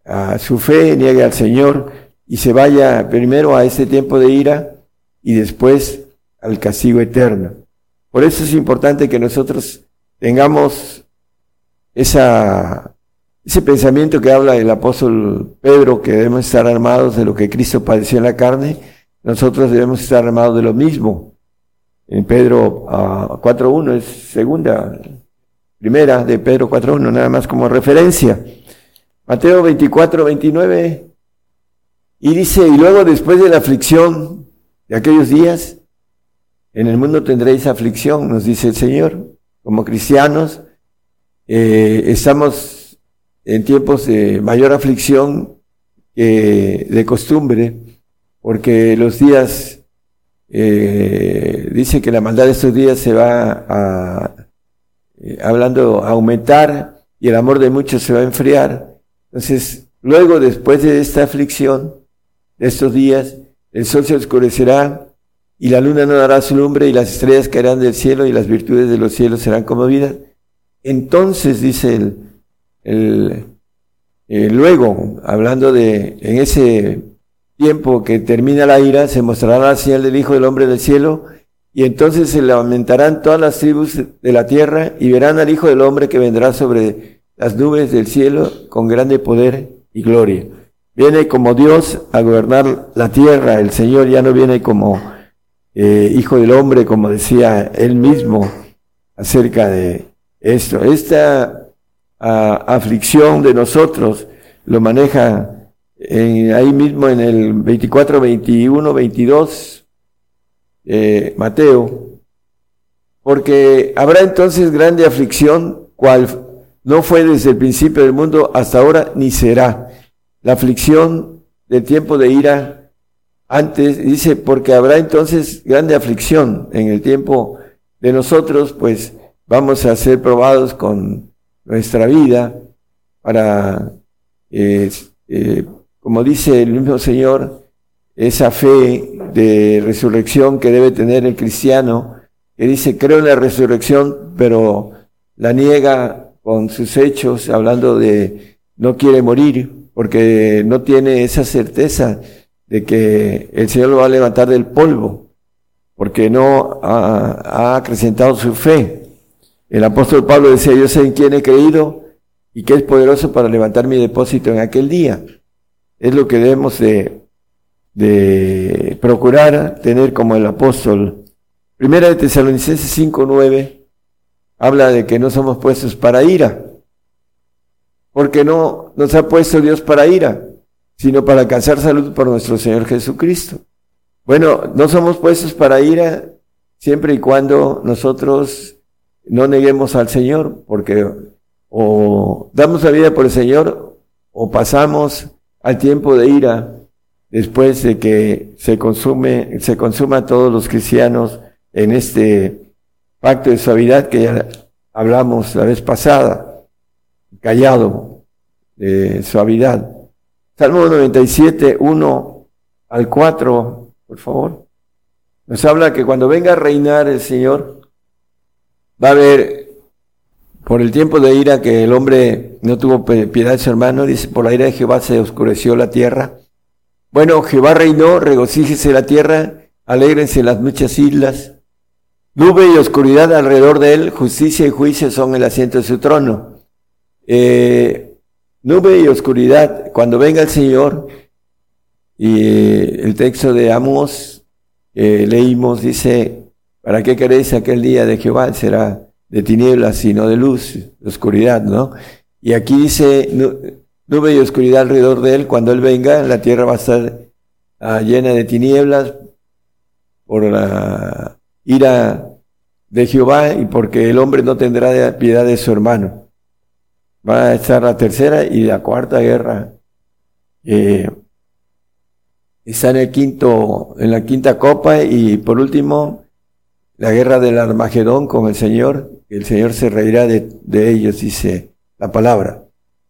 a su fe, niegue al Señor y se vaya primero a ese tiempo de ira y después al castigo eterno. Por eso es importante que nosotros tengamos esa, ese pensamiento que habla el apóstol Pedro, que debemos estar armados de lo que Cristo padeció en la carne, nosotros debemos estar armados de lo mismo. En Pedro 4.1 es segunda, primera de Pedro 4.1, nada más como referencia. Mateo 24.29, y dice, y luego después de la aflicción de aquellos días, en el mundo tendréis aflicción, nos dice el Señor, como cristianos, eh, estamos en tiempos de mayor aflicción que de costumbre, porque los días, eh, dice que la maldad de estos días se va a, eh, hablando, aumentar y el amor de muchos se va a enfriar. Entonces, luego, después de esta aflicción, de estos días, el sol se oscurecerá y la luna no dará su lumbre y las estrellas caerán del cielo y las virtudes de los cielos serán conmovidas. Entonces, dice el, el, eh, luego, hablando de en ese tiempo que termina la ira, se mostrará la señal del Hijo del Hombre del cielo, y entonces se lamentarán todas las tribus de la tierra y verán al Hijo del Hombre que vendrá sobre las nubes del cielo con grande poder y gloria. Viene como Dios a gobernar la tierra, el Señor ya no viene como eh, Hijo del Hombre, como decía él mismo acerca de esto. Esta ah, aflicción de nosotros lo maneja ahí mismo en el 24, 21, 22, Mateo, porque habrá entonces grande aflicción, cual no fue desde el principio del mundo hasta ahora, ni será. La aflicción del tiempo de ira antes, dice, porque habrá entonces grande aflicción en el tiempo de nosotros, pues vamos a ser probados con nuestra vida para, eh, eh, como dice el mismo Señor, esa fe de resurrección que debe tener el cristiano, que dice, creo en la resurrección, pero la niega con sus hechos, hablando de no quiere morir, porque no tiene esa certeza de que el Señor lo va a levantar del polvo, porque no ha, acrecentado su fe. El apóstol Pablo decía, yo sé en quién he creído y que es poderoso para levantar mi depósito en aquel día. Es lo que debemos de de procurar tener como el apóstol. Primera de Tesalonicenses 5.9 habla de que no somos puestos para ira, porque no nos ha puesto Dios para ira, sino para alcanzar salud por nuestro Señor Jesucristo. Bueno, no somos puestos para ira siempre y cuando nosotros no neguemos al Señor, porque o damos la vida por el Señor o pasamos al tiempo de ira después de que se consume, se consuma a todos los cristianos en este pacto de suavidad que ya hablamos la vez pasada, callado, de suavidad. Salmo 97, 1 al 4, por favor. Nos habla que cuando venga a reinar el Señor, va a haber, por el tiempo de ira que el hombre no tuvo piedad de su hermano, dice, por la ira de Jehová se oscureció la tierra, bueno, Jehová reinó, regocíjese la tierra, alégrense las muchas islas. Nube y oscuridad alrededor de él, justicia y juicio son el asiento de su trono. Eh, nube y oscuridad, cuando venga el Señor, y eh, el texto de Amos leímos, dice, ¿para qué queréis aquel día de Jehová? Será de tinieblas y no de luz, de oscuridad, ¿no? Y aquí dice, nube y oscuridad alrededor de él. Cuando él venga, la tierra va a estar ah, llena de tinieblas por la ira de Jehová y porque el hombre no tendrá piedad de su hermano. Va a estar la tercera y la cuarta guerra. está en el quinto, en la quinta copa y por último la guerra del Armagedón con el Señor. El Señor se reirá de ellos, dice la palabra.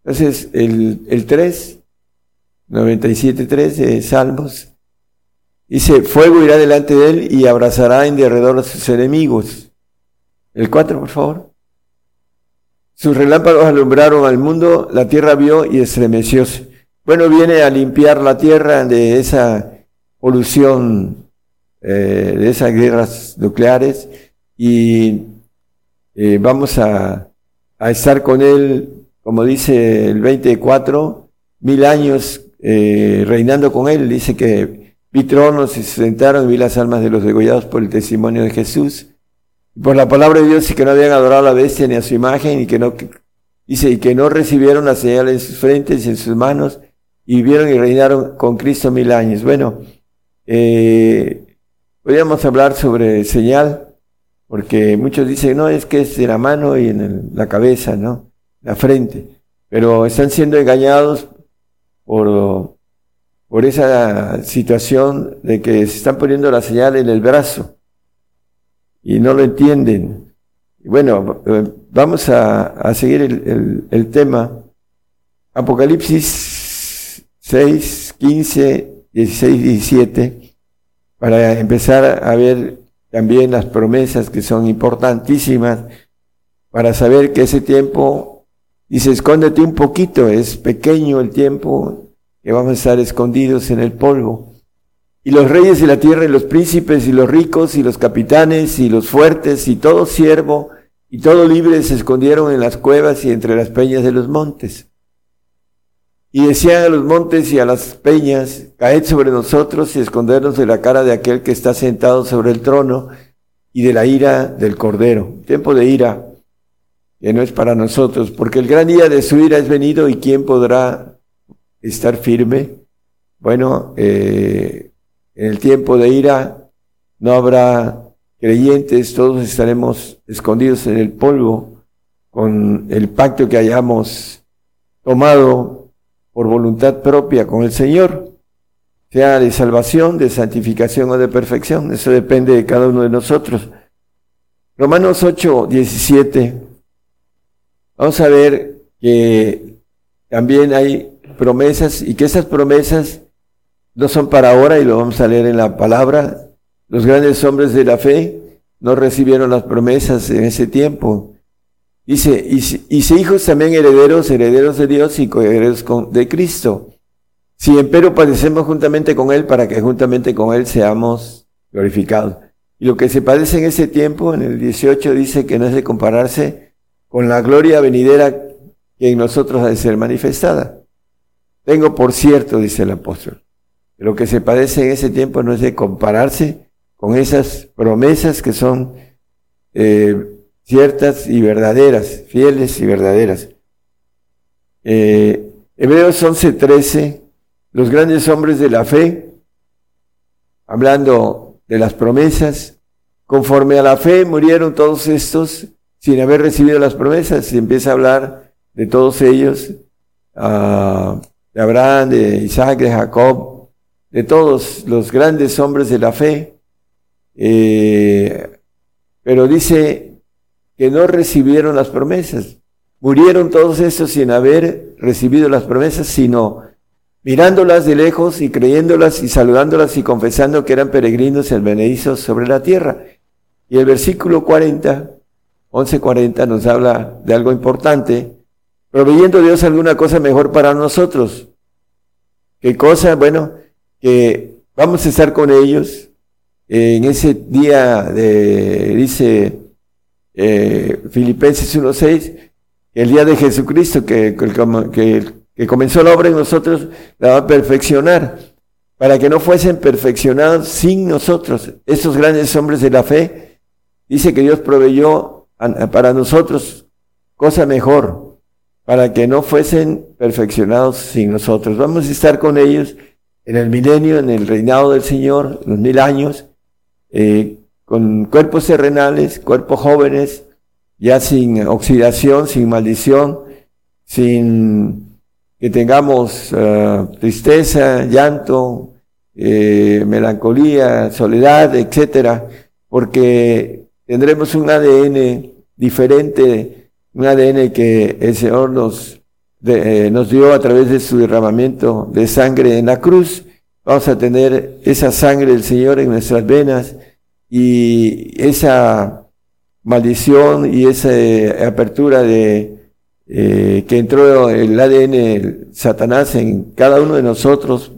Entonces, el, el 3, 97.3 de Salmos, dice, fuego irá delante de él y abrazará en derredor a sus enemigos. El 4, por favor. Sus relámpagos alumbraron al mundo, la tierra vio y estremecióse. Bueno, viene a limpiar la tierra de esa polución, eh, de esas guerras nucleares y eh, vamos a, a estar con él como dice el 24, mil años eh, reinando con él. Dice que vi tronos y se sentaron y vi las almas de los degollados por el testimonio de Jesús. Por la palabra de Dios y que no habían adorado a la bestia ni a su imagen y que no, dice, y que no recibieron la señal en sus frentes y en sus manos y vivieron y reinaron con Cristo mil años. Bueno, eh, podríamos hablar sobre señal, porque muchos dicen, no, es que es de la mano y en la cabeza, ¿no? La frente, pero están siendo engañados por, por esa situación de que se están poniendo la señal en el brazo y no lo entienden. Bueno, eh, vamos a, seguir el, el, tema. Apocalipsis 6, 15, 16, 17, para empezar a ver también las promesas que son importantísimas para saber que ese tiempo Dice, escóndete un poquito, es pequeño el tiempo que vamos a estar escondidos en el polvo. Y los reyes de la tierra y los príncipes y los ricos y los capitanes y los fuertes y todo siervo y todo libre se escondieron en las cuevas y entre las peñas de los montes. Y decían a los montes y a las peñas, caed sobre nosotros y escondernos de la cara de aquel que está sentado sobre el trono y de la ira del cordero. Tiempo de ira que no es para nosotros, porque el gran día de su ira es venido y quién podrá estar firme. Bueno, eh, en el tiempo de ira no habrá creyentes, todos estaremos escondidos en el polvo con el pacto que hayamos tomado por voluntad propia con el Señor. sea de salvación, de santificación o de perfección. Eso depende de cada uno de nosotros. Romanos 8, 17. Vamos a ver que también hay promesas y que esas promesas no son para ahora y lo vamos a leer en la palabra. Los grandes hombres de la fe no recibieron las promesas en ese tiempo. Dice, y, si hijos también herederos, herederos de Dios y coherederos de Cristo. Si empero padecemos juntamente con Él para que juntamente con Él seamos glorificados. Y lo que se padece en ese tiempo, en el 18, dice que no es de compararse con la gloria venidera que en nosotros ha de ser manifestada. Tengo por cierto, dice el apóstol, que lo que se padece en ese tiempo no es de compararse con esas promesas que son eh, ciertas y verdaderas, fieles y verdaderas. Eh, Hebreos 11:13, los grandes hombres de la fe, hablando de las promesas, conforme a la fe murieron todos estos sin haber recibido las promesas. Se empieza a hablar de todos ellos, uh, de Abraham, de Isaac, de Jacob, de todos los grandes hombres de la fe. Eh, pero dice que no recibieron las promesas. Murieron todos estos sin haber recibido las promesas, sino mirándolas de lejos y creyéndolas y saludándolas y confesando que eran peregrinos en sobre la tierra. Y el versículo 40, 11.40 nos habla de algo importante, proveyendo Dios alguna cosa mejor para nosotros. ¿Qué cosa? Bueno, que vamos a estar con ellos en ese día de, dice eh, Filipenses 1.6, el día de Jesucristo que, que, que comenzó la obra en nosotros, la va a perfeccionar, para que no fuesen perfeccionados sin nosotros. Estos grandes hombres de la fe, dice que Dios proveyó para nosotros cosa mejor, para que no fuesen perfeccionados sin nosotros. Vamos a estar con ellos en el milenio, en el reinado del Señor, los mil años, eh, con cuerpos terrenales, cuerpos jóvenes, ya sin oxidación, sin maldición, sin que tengamos uh, tristeza, llanto, eh, melancolía, soledad, etcétera, porque tendremos un ADN diferente, un ADN que el Señor nos, de, eh, nos dio a través de su derramamiento de sangre en la cruz. Vamos a tener esa sangre del Señor en nuestras venas y esa maldición y esa eh, apertura de eh, que entró el ADN Satanás en cada uno de nosotros,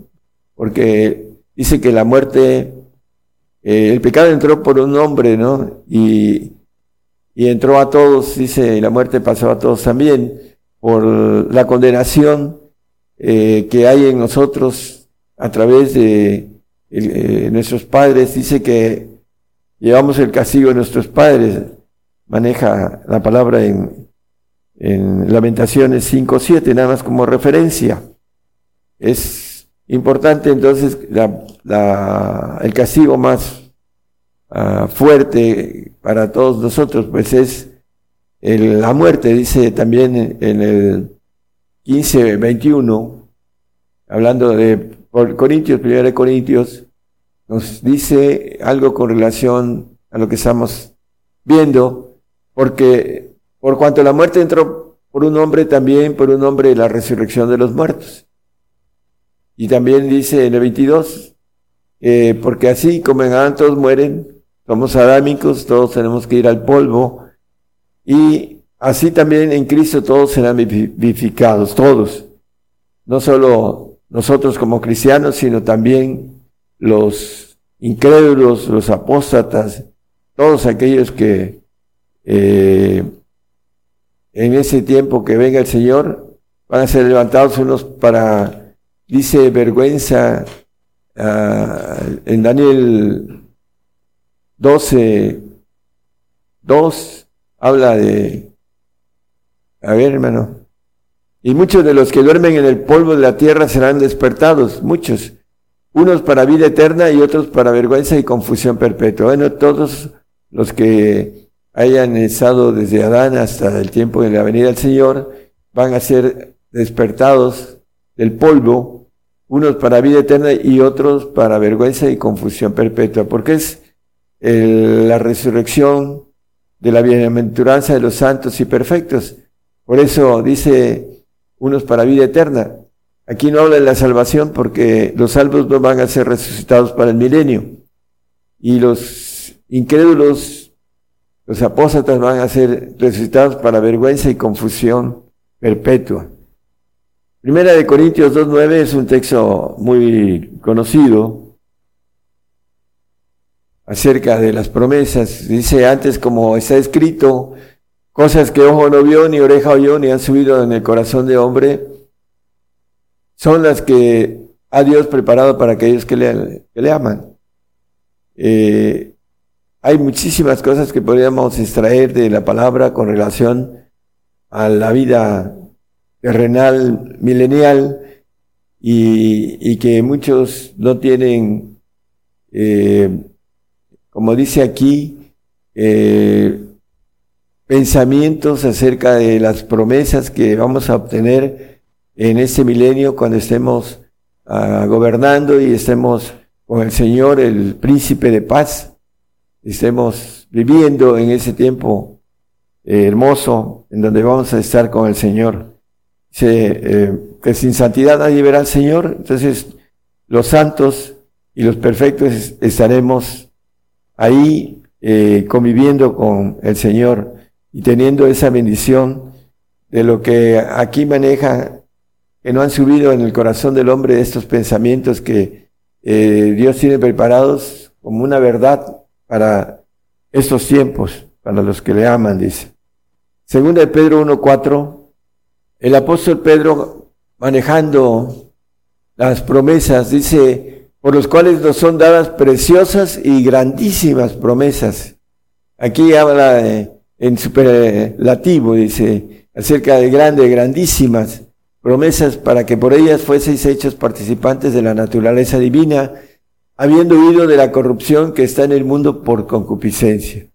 porque dice que la muerte, eh, el pecado entró por un hombre, ¿no? Y, y entró a todos, dice, y la muerte pasó a todos también, por la condenación que hay en nosotros a través de nuestros padres, dice que llevamos el castigo de nuestros padres, maneja la palabra en, en Lamentaciones 5.7, nada más como referencia. Es importante entonces la, el castigo más uh, fuerte para todos nosotros, pues es el, la muerte, dice también en el 15.21, hablando de Corintios, 1 Corintios, nos dice algo con relación a lo que estamos viendo porque por cuanto la muerte entró por un hombre, también por un hombre la resurrección de los muertos. Y también dice en el 22, eh, porque así como en Adán todos mueren, somos adámicos, todos tenemos que ir al polvo, y así también en Cristo todos serán vivificados, todos. No solo nosotros como cristianos, sino también los incrédulos, los apóstatas, todos aquellos que eh, en ese tiempo que venga el Señor, van a ser levantados unos para, dice, vergüenza, uh, en Daniel 12, 2, habla de, a ver hermano, y muchos de los que duermen en el polvo de la tierra serán despertados, muchos, unos para vida eterna y otros para vergüenza y confusión perpetua. Bueno, todos los que hayan estado desde Adán hasta el tiempo de la venida del Señor, van a ser despertados del polvo unos para vida eterna y otros para vergüenza y confusión perpetua, porque es la resurrección de la bienaventuranza de los santos y perfectos. Por eso dice unos para vida eterna. Aquí no habla de la salvación porque los salvos no van a ser resucitados para el milenio. Y los incrédulos, los apóstatas van a ser resucitados para vergüenza y confusión perpetua. Primera de Corintios 2.9 es un texto muy conocido acerca de las promesas. Dice antes, como está escrito, cosas que ojo no vio, ni oreja oyó, ni han subido en el corazón de hombre, son las que ha Dios preparado para aquellos que le, aman. Eh, hay muchísimas cosas que podríamos extraer de la palabra con relación a la vida terrenal, milenial, y, que muchos no tienen, eh, como dice aquí, eh, pensamientos acerca de las promesas que vamos a obtener en este milenio cuando estemos ah, gobernando y estemos con el Señor, el príncipe de paz, estemos viviendo en ese tiempo eh, hermoso en donde vamos a estar con el Señor. Eh, que sin santidad nadie verá al Señor, entonces los santos y los perfectos estaremos ahí eh, conviviendo con el Señor y teniendo esa bendición de lo que aquí maneja, que no han subido en el corazón del hombre estos pensamientos que eh, Dios tiene preparados como una verdad para estos tiempos, para los que le aman, dice. Segunda de Pedro 1.4 el apóstol Pedro, manejando las promesas, dice, por los cuales nos son dadas preciosas y grandísimas promesas. Aquí habla en superlativo, dice, acerca de grandes, grandísimas promesas para que por ellas fueseis hechos participantes de la naturaleza divina, habiendo huido de la corrupción que está en el mundo por concupiscencia.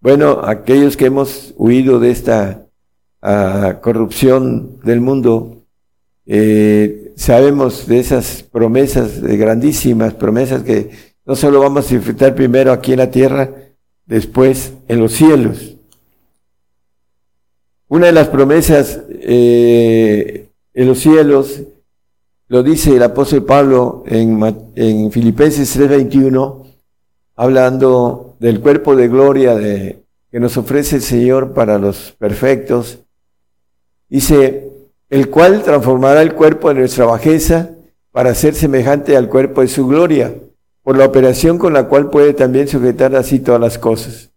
Bueno, aquellos que hemos huido de esta a corrupción del mundo, eh, sabemos de esas promesas, de grandísimas promesas que no solo vamos a disfrutar primero aquí en la tierra, después en los cielos. Una de las promesas eh, en los cielos, lo dice el apóstol Pablo en, en Filipenses 3:21, hablando del cuerpo de gloria de, que nos ofrece el Señor para los perfectos, Dice, el cual transformará el cuerpo de nuestra bajeza para ser semejante al cuerpo de su gloria, por la operación con la cual puede también sujetar así todas las cosas.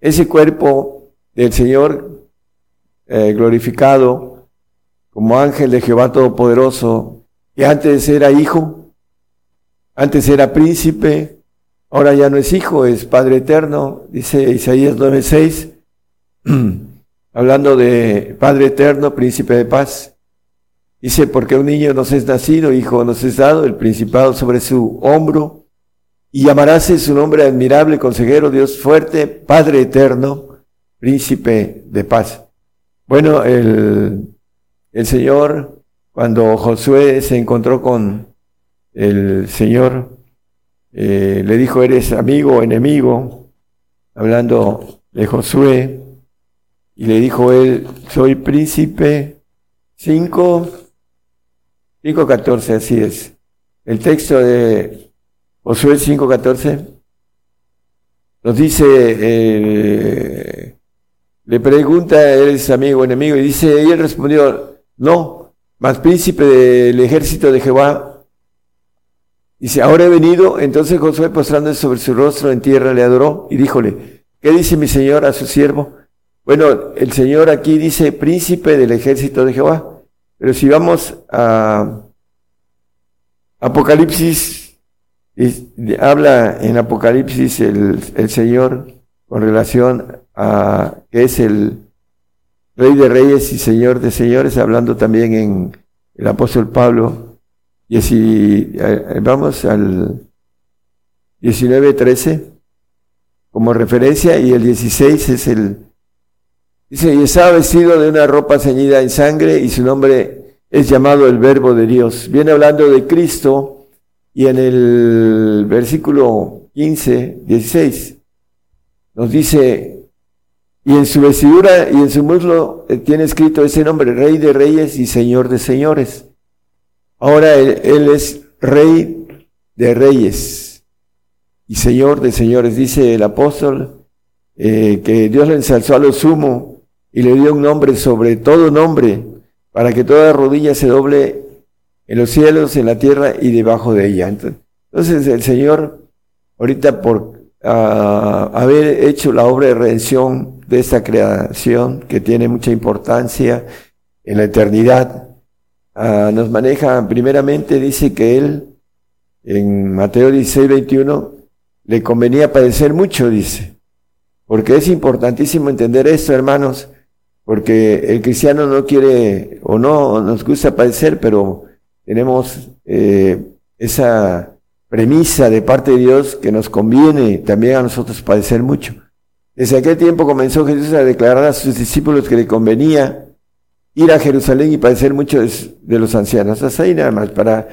Ese cuerpo del Señor eh, glorificado como ángel de Jehová Todopoderoso, que antes era hijo, antes era príncipe, ahora ya no es hijo, es Padre eterno, dice Isaías 9:6. [clears throat] hablando de Padre Eterno, Príncipe de Paz. Dice, porque un niño nos es nacido, hijo nos es dado, el principado sobre su hombro, y llamarase su nombre admirable, consejero, Dios fuerte, Padre Eterno, Príncipe de Paz. Bueno, el, el Señor, cuando Josué se encontró con el Señor, eh, le dijo, eres amigo o enemigo, hablando de Josué, y le dijo él, soy príncipe 5, 5.14, así es. El texto de Josué 5.14 nos dice, eh, le pregunta, ¿eres amigo o enemigo? Y dice, y él respondió, no, más príncipe del ejército de Jehová. Dice, ahora he venido, entonces Josué postrándose sobre su rostro en tierra le adoró y díjole, ¿qué dice mi señor a su siervo? Bueno, el Señor aquí dice príncipe del ejército de Jehová. Pero si vamos a Apocalipsis, habla en Apocalipsis el, Señor con relación a que es el Rey de Reyes y Señor de Señores, hablando también en el apóstol Pablo. Y si eh, vamos al 19.13 como referencia y el 16 es el Dice, y estaba vestido de una ropa ceñida en sangre y su nombre es llamado el verbo de Dios. Viene hablando de Cristo y en el versículo 15, 16 nos dice, y en su vestidura y en su muslo eh, tiene escrito ese nombre, Rey de Reyes y Señor de Señores. Ahora él, es Rey de Reyes y Señor de Señores. Dice el apóstol eh, que Dios le ensalzó a lo sumo y le dio un nombre sobre todo nombre, para que toda rodilla se doble en los cielos, en la tierra y debajo de ella. Entonces el Señor, ahorita por ah, haber hecho la obra de redención de esta creación, que tiene mucha importancia en la eternidad, ah, nos maneja, primeramente dice que Él, en Mateo 16, 21, le convenía padecer mucho, dice. Porque es importantísimo entender esto, hermanos, porque el cristiano no quiere o no nos gusta padecer, pero tenemos eh, esa premisa de parte de Dios que nos conviene también a nosotros padecer mucho. Desde aquel tiempo comenzó Jesús a declarar a sus discípulos que le convenía ir a Jerusalén y padecer mucho de los ancianos. Hasta ahí nada más. Para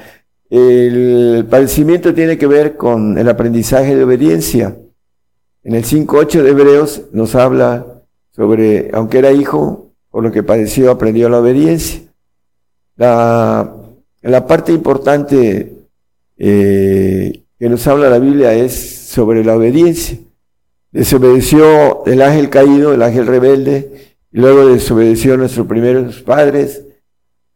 el padecimiento tiene que ver con el aprendizaje de obediencia. En el 5.8 de Hebreos nos habla sobre, aunque era hijo, por lo que padeció, aprendió la obediencia. La, la parte importante eh, que nos habla la Biblia es sobre la obediencia. Desobedeció el ángel caído, el ángel rebelde, y luego desobedeció a nuestros primeros padres.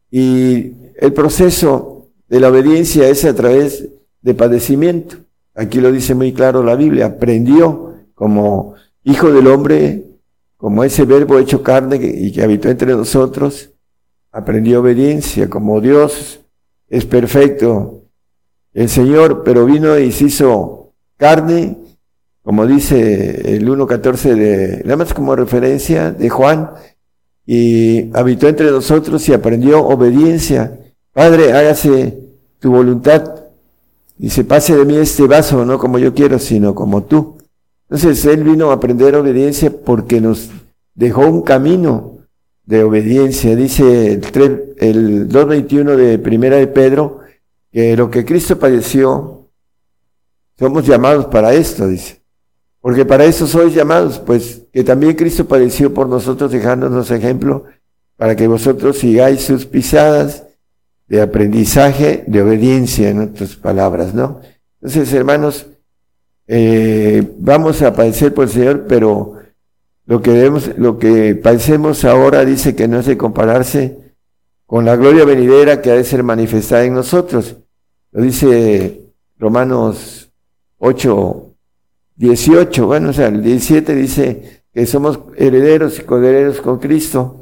Y el proceso de la obediencia es a través de padecimiento. Aquí lo dice muy claro la Biblia. Aprendió como hijo del hombre como ese verbo hecho carne y que habitó entre nosotros, aprendió obediencia, como Dios es perfecto, el Señor, pero vino y se hizo carne, como dice el 1.14 de, nada más como referencia de Juan, y habitó entre nosotros y aprendió obediencia. Padre, hágase tu voluntad y se pase de mí este vaso, no como yo quiero, sino como tú. Entonces Él vino a aprender obediencia porque nos dejó un camino de obediencia. Dice el, el 2.21 de Primera de Pedro que lo que Cristo padeció, somos llamados para esto, dice. Porque para eso sois llamados, pues que también Cristo padeció por nosotros dejándonos ejemplo para que vosotros sigáis sus pisadas de aprendizaje, de obediencia, en otras palabras, ¿no? Entonces, hermanos, eh, vamos a padecer por el Señor, pero lo que debemos, lo que padecemos ahora dice que no es de compararse con la gloria venidera que ha de ser manifestada en nosotros. Lo dice Romanos 8, 18, bueno, o sea, el 17 dice que somos herederos y coherederos con Cristo,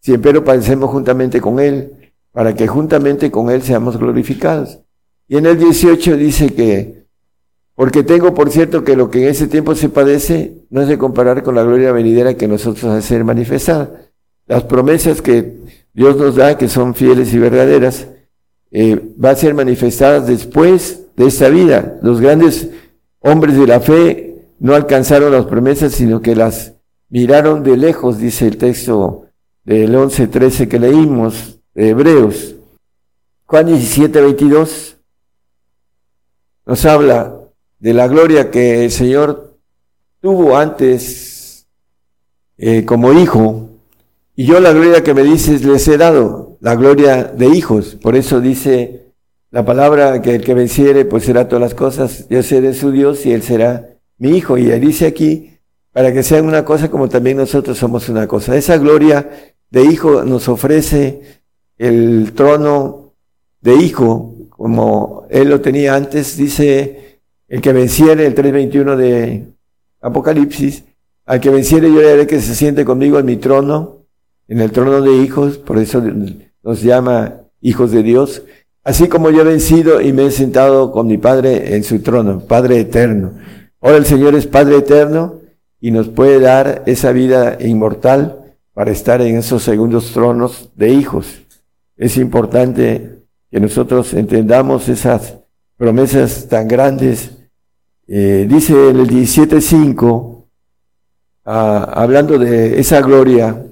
siempre padecemos juntamente con Él, para que juntamente con Él seamos glorificados. Y en el 18 dice que porque tengo por cierto que lo que en ese tiempo se padece no es de comparar con la gloria venidera que nosotros a ser manifestada. Las promesas que Dios nos da, que son fieles y verdaderas, eh, va a ser manifestadas después de esta vida. Los grandes hombres de la fe no alcanzaron las promesas, sino que las miraron de lejos, dice el texto del 11-13 que leímos de Hebreos. Juan 17, 22 nos habla de la gloria que el Señor tuvo antes eh, como hijo, y yo la gloria que me dices les he dado, la gloria de hijos. Por eso dice la palabra que el que venciere, pues será todas las cosas. Yo seré su Dios y él será mi hijo. Y él dice aquí, para que sean una cosa como también nosotros somos una cosa. Esa gloria de hijo nos ofrece el trono de hijo, como él lo tenía antes, dice el que venciere, el 3.21 de Apocalipsis, al que venciere yo le haré que se siente conmigo en mi trono, en el trono de hijos, por eso nos llama hijos de Dios, así como yo he vencido y me he sentado con mi Padre en su trono, Padre eterno. Ahora el Señor es Padre eterno y nos puede dar esa vida inmortal para estar en esos segundos tronos de hijos. Es importante que nosotros entendamos esas promesas tan grandes eh, dice el 17.5, ah, hablando de esa gloria,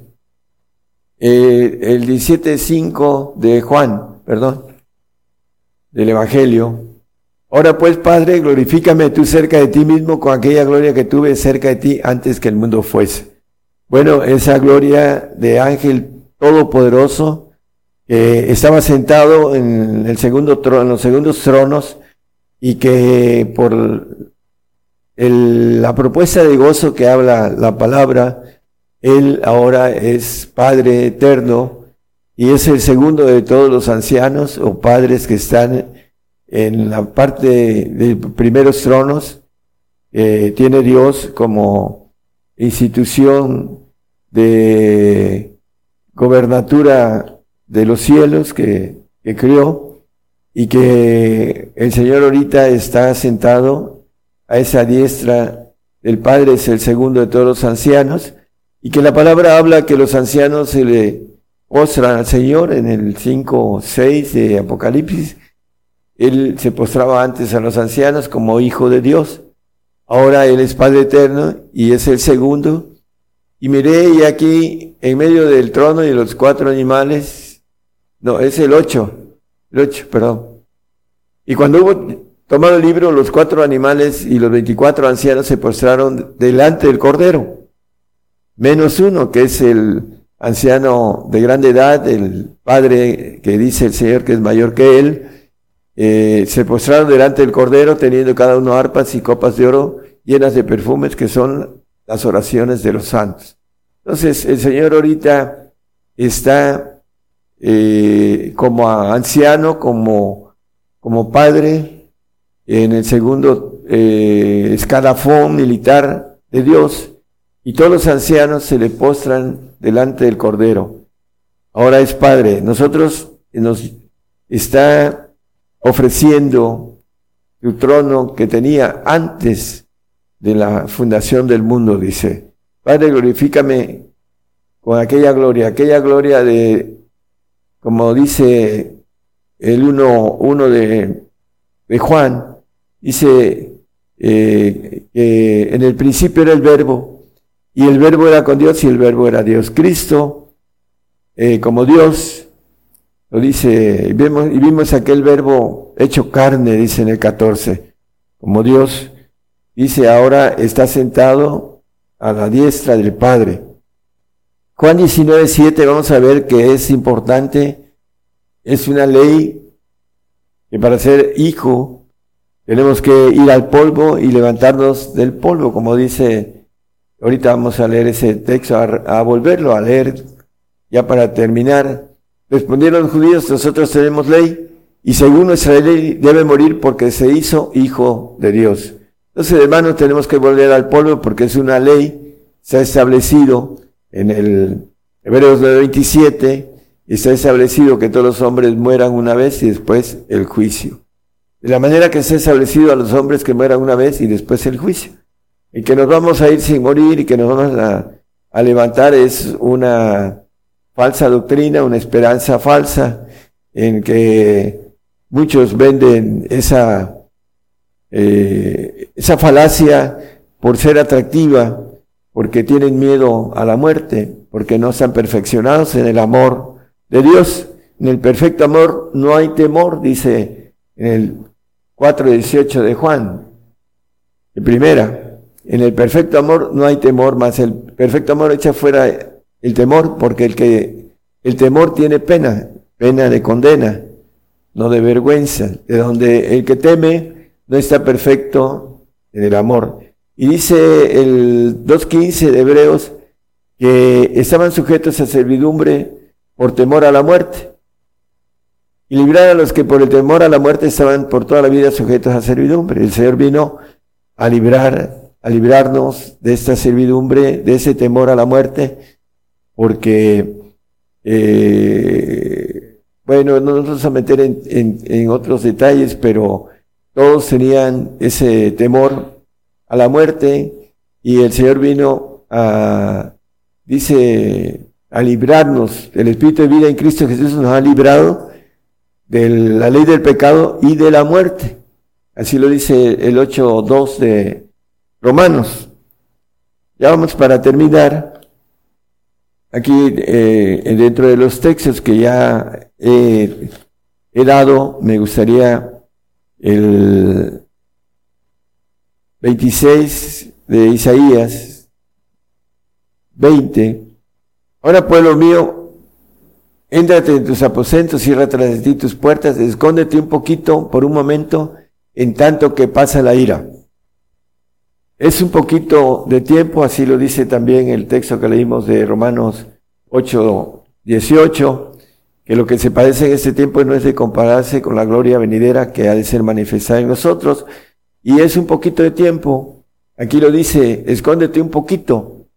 eh, el 17.5 de Juan, perdón, del Evangelio. Ahora pues, Padre, glorifícame tú cerca de ti mismo con aquella gloria que tuve cerca de ti antes que el mundo fuese. Bueno, esa gloria de ángel todopoderoso que estaba sentado en el segundo trono, en los segundos tronos y que por la propuesta de gozo que habla la palabra, él ahora es Padre eterno y es el segundo de todos los ancianos o padres que están en la parte de primeros tronos. tiene Dios como institución de gobernatura de los cielos que, que crió y que el Señor ahorita está sentado a esa diestra del Padre, es el segundo de todos los ancianos, y que la palabra habla que los ancianos se le postran al Señor en el 5, 6 de Apocalipsis. Él se postraba antes a los ancianos como hijo de Dios. Ahora Él es Padre eterno y es el segundo. Y miré y aquí en medio del trono y los cuatro animales, no, es el 8, el 8, perdón. Y cuando hubo tomado el libro, los cuatro animales y los 24 ancianos se postraron delante del Cordero menos uno, que es el anciano de grande edad, el padre que dice el Señor que es mayor que él, eh, se postraron delante del Cordero teniendo cada uno arpas y copas de oro llenas de perfumes que son las oraciones de los santos. Entonces el Señor ahorita está eh, como anciano, como, como padre, en el segundo eh, escalafón militar de Dios, y todos los ancianos se le postran delante del Cordero. Ahora es Padre. Nosotros nos está ofreciendo su trono que tenía antes de la fundación del mundo, dice. Padre, glorifícame con aquella gloria, aquella gloria de, como dice el uno, uno de, de Juan, dice eh, que en el principio era el verbo, y el verbo era con Dios y el verbo era Dios. Cristo, eh, como Dios, lo dice, y vimos, y vimos aquel verbo hecho carne, dice en el 14, como Dios, dice ahora está sentado a la diestra del Padre. Juan 19, 7, vamos a ver que es importante, es una ley que para ser hijo tenemos que ir al polvo y levantarnos del polvo, como dice Ahorita vamos a leer ese texto, a, volverlo a leer, ya para terminar. Respondieron los judíos, nosotros tenemos ley, y según nuestra ley debe morir porque se hizo hijo de Dios. Entonces, hermanos, tenemos que volver al polvo porque es una ley, se ha establecido en el Hebreos 27, y está establecido que todos los hombres mueran una vez y después el juicio. De la manera que ha establecido a los hombres que mueran una vez y después el juicio y que nos vamos a ir sin morir y que nos vamos a, levantar es una falsa doctrina, una esperanza falsa en que muchos venden esa, eh, esa falacia por ser atractiva, porque tienen miedo a la muerte, porque no están perfeccionados en el amor de Dios. En el perfecto amor no hay temor, dice en el 4.18 de Juan, de primera. En el perfecto amor no hay temor, más el perfecto amor echa fuera el temor, porque el que el temor tiene pena, pena de condena, no de vergüenza, de donde el que teme no está perfecto en el amor. Y dice el 2.15 de Hebreos que estaban sujetos a servidumbre por temor a la muerte. Y librar a los que por el temor a la muerte estaban por toda la vida sujetos a servidumbre. El Señor vino a librar a librarnos de esta servidumbre, de ese temor a la muerte, porque, eh, bueno, no nos vamos a meter en, en, otros detalles, pero todos tenían ese temor a la muerte y el Señor vino a, dice, a librarnos. El Espíritu de vida en Cristo Jesús nos ha librado de la ley del pecado y de la muerte. Así lo dice el 8.2 de, Romanos. Ya vamos para terminar. aquí eh, dentro de los textos que ya he, he dado, me gustaría el 26 de Isaías 20. Ahora, pueblo mío, éntrate en tus aposentos, cierra tras ti tus puertas, escóndete un poquito por un momento, en tanto que pasa la ira. Es un poquito de tiempo, así lo dice también el texto que leímos de Romanos 8, 18, que lo que se padece en este tiempo no es de compararse con la gloria venidera que ha de ser manifestada en nosotros, y es un poquito de tiempo. Aquí lo dice, escóndete un poquito,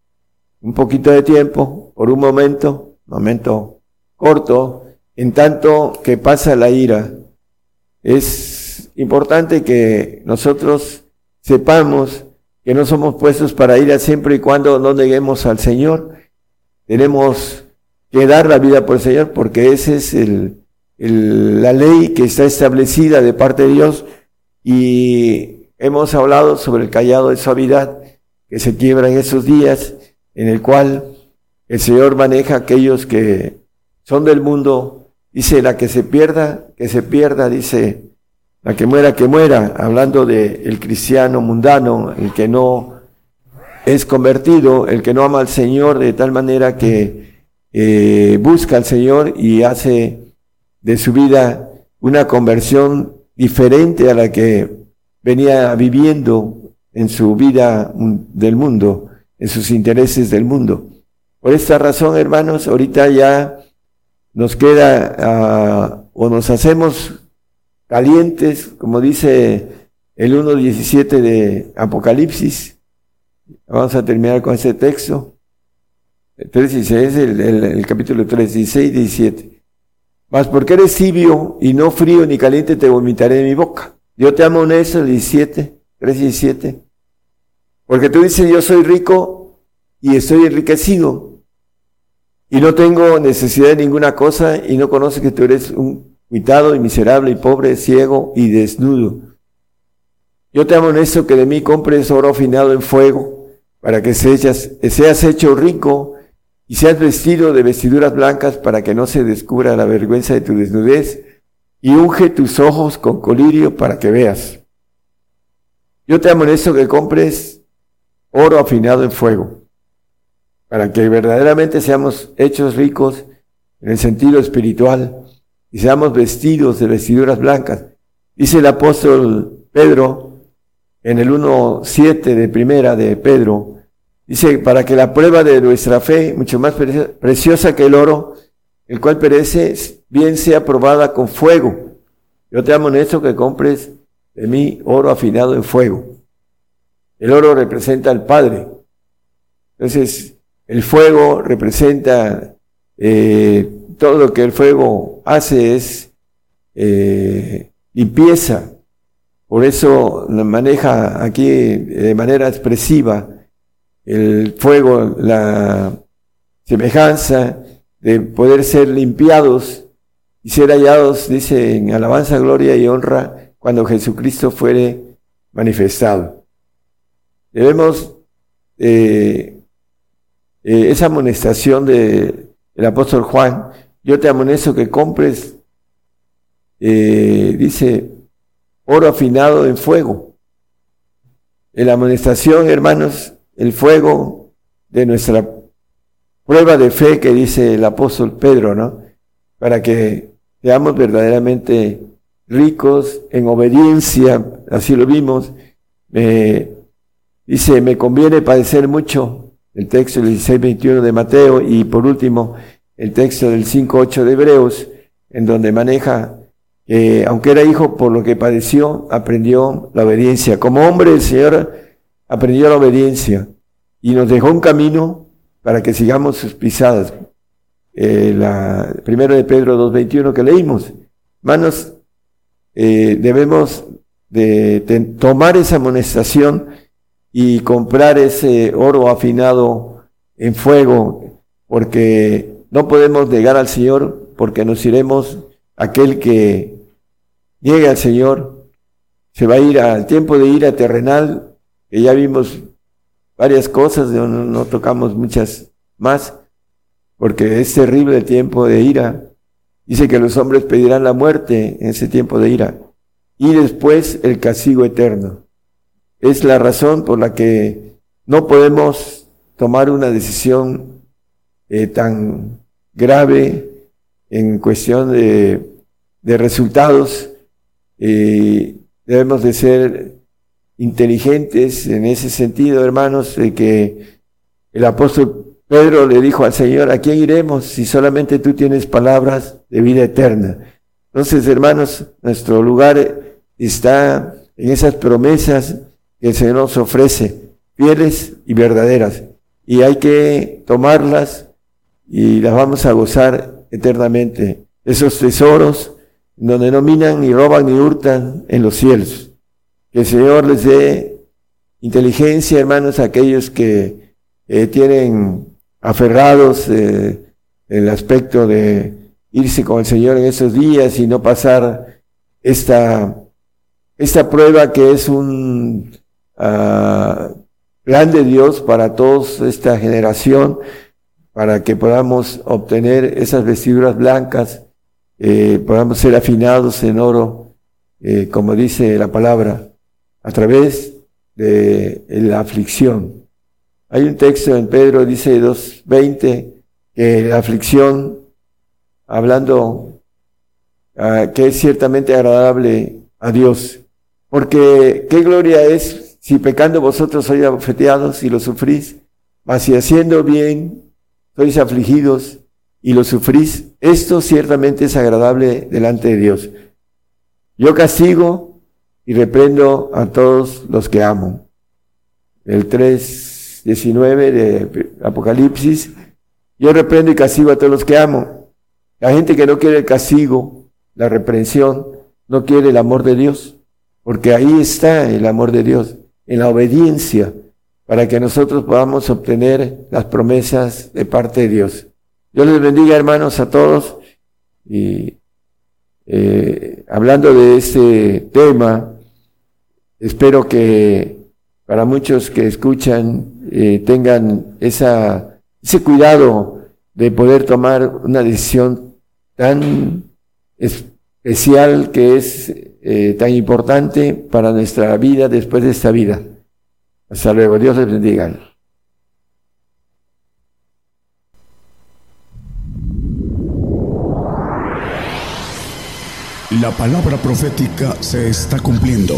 un poquito de tiempo, por un momento, momento corto, en tanto que pasa la ira. Es importante que nosotros sepamos que no somos puestos para ir a siempre y cuando no neguemos al Señor. Tenemos que dar la vida por el Señor porque esa es el, la ley que está establecida de parte de Dios y Hemos hablado sobre el callado de suavidad que se quiebra en esos días, en el cual el Señor maneja aquellos que son del mundo. Dice, la que se pierda, que se pierda, dice, la que muera, que muera, hablando de el cristiano mundano, el que no es convertido, el que no ama al Señor de tal manera que eh, busca al Señor y hace de su vida una conversión diferente a la que venía viviendo en su vida del mundo, en sus intereses del mundo. Por esta razón, hermanos, ahorita ya nos queda ah, o nos hacemos calientes, como dice el 1.17 de Apocalipsis. Vamos a terminar con ese texto. El, 3, el, el, el capítulo 3, 16 17. Mas porque eres tibio y no frío ni caliente, te vomitaré de mi boca. Yo te amo en eso, 17, 3 17. Porque tú dices, yo soy rico y estoy enriquecido. Y no tengo necesidad de ninguna cosa y no conoces que tú eres un cuitado y miserable y pobre, ciego y desnudo. Yo te amo en eso que de mí compres oro afinado en fuego para que seas, seas hecho rico y seas vestido de vestiduras blancas para que no se descubra la vergüenza de tu desnudez y unge tus ojos con colirio para que veas. Yo te amonesto que compres oro afinado en fuego, para que verdaderamente seamos hechos ricos en el sentido espiritual y seamos vestidos de vestiduras blancas. Dice el apóstol Pedro en el 1.7 de primera de Pedro, dice, para que la prueba de nuestra fe, mucho más preciosa que el oro, el cual perece, bien sea probada con fuego. Yo te amonesto que compres de mí oro afinado en fuego. El oro representa al Padre. Entonces, el fuego representa eh, todo lo que el fuego hace es eh, limpieza. Por eso maneja aquí de manera expresiva el fuego, la semejanza de poder ser limpiados y ser hallados, dice, en alabanza, gloria y honra cuando Jesucristo fuere manifestado. Debemos eh, eh, esa amonestación del apóstol Juan, yo te amonesto que compres, eh, dice, oro afinado en fuego. En la amonestación, hermanos, el fuego de nuestra prueba de fe que dice el apóstol Pedro, ¿no? Para que seamos verdaderamente ricos en obediencia, así lo vimos. dice, me conviene padecer mucho, el texto del 16-21 de Mateo, y por último, el texto del 5-8 de Hebreos, en donde maneja que, aunque era hijo, por lo que padeció, aprendió la obediencia. Como hombre, el Señor aprendió la obediencia y nos dejó un camino para que sigamos sus pisadas. Eh, la, primero de Pedro 2.21 que leímos. Hermanos, eh, debemos de, tomar esa amonestación y comprar ese oro afinado en fuego, porque no podemos negar al Señor, porque nos iremos, aquel que niegue al Señor, se va a ir al tiempo de ira terrenal, que ya vimos varias cosas, no tocamos muchas más, porque es terrible el tiempo de ira. Dice que los hombres pedirán la muerte en ese tiempo de ira y después el castigo eterno. Es la razón por la que no podemos tomar una decisión eh, tan grave en cuestión de, resultados. Eh, debemos de ser inteligentes en ese sentido, hermanos, de que el apóstol Pedro le dijo al Señor, ¿a quién iremos si solamente tú tienes palabras de vida eterna? Entonces, hermanos, nuestro lugar está en esas promesas que el Señor nos ofrece, fieles y verdaderas. Y hay que tomarlas y las vamos a gozar eternamente. Esos tesoros donde no minan, ni roban, ni hurtan en los cielos. Que el Señor les dé inteligencia, hermanos, a aquellos que eh, tienen aferrados eh, el aspecto de irse con el Señor en esos días y no pasar esta, esta prueba que es un uh, plan de Dios para toda esta generación, para que podamos obtener esas vestiduras blancas, eh, podamos ser afinados en oro, eh, como dice la palabra a través de la aflicción. Hay un texto en Pedro, dice 2.20, que la aflicción, hablando uh, que es ciertamente agradable a Dios, porque qué gloria es si pecando vosotros sois abofeteados y lo sufrís, mas si haciendo bien sois afligidos y lo sufrís, esto ciertamente es agradable delante de Dios. Yo castigo y reprendo a todos los que amo. El 3.19 de Apocalipsis, yo reprendo y castigo a todos los que amo. La gente que no quiere el castigo, la reprensión, no quiere el amor de Dios, porque ahí está el amor de Dios, en la obediencia, para que nosotros podamos obtener las promesas de parte de Dios. Dios les bendiga, hermanos, a todos. Y eh, hablando de este tema, Espero que para muchos que escuchan eh, tengan ese cuidado de poder tomar una decisión tan especial que es eh, tan importante para nuestra vida después de esta vida. Hasta luego, Dios les bendiga. La palabra profética se está cumpliendo.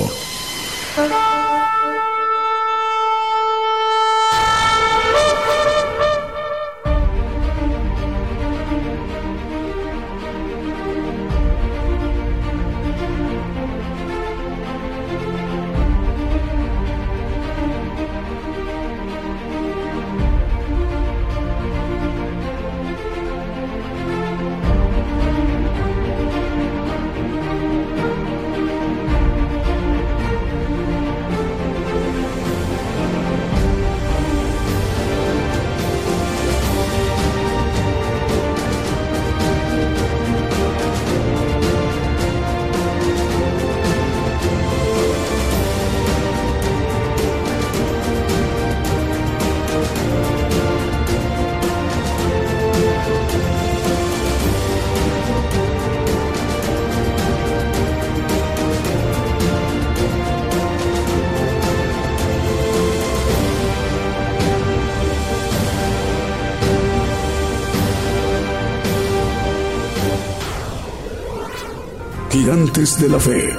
Gigantes de la Fe.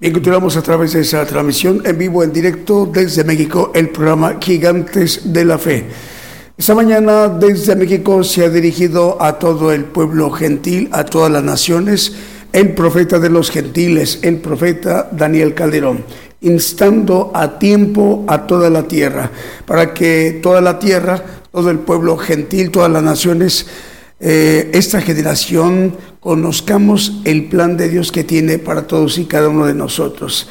Bien, continuamos a través de esa transmisión en vivo, en directo desde México, el programa Gigantes de la Fe. Esta mañana desde México se ha dirigido a todo el pueblo gentil, a todas las naciones, el profeta de los gentiles, el profeta Daniel Calderón instando a tiempo a toda la tierra, para que toda la tierra, todo el pueblo gentil, todas las naciones, eh, esta generación conozcamos el plan de Dios que tiene para todos y cada uno de nosotros.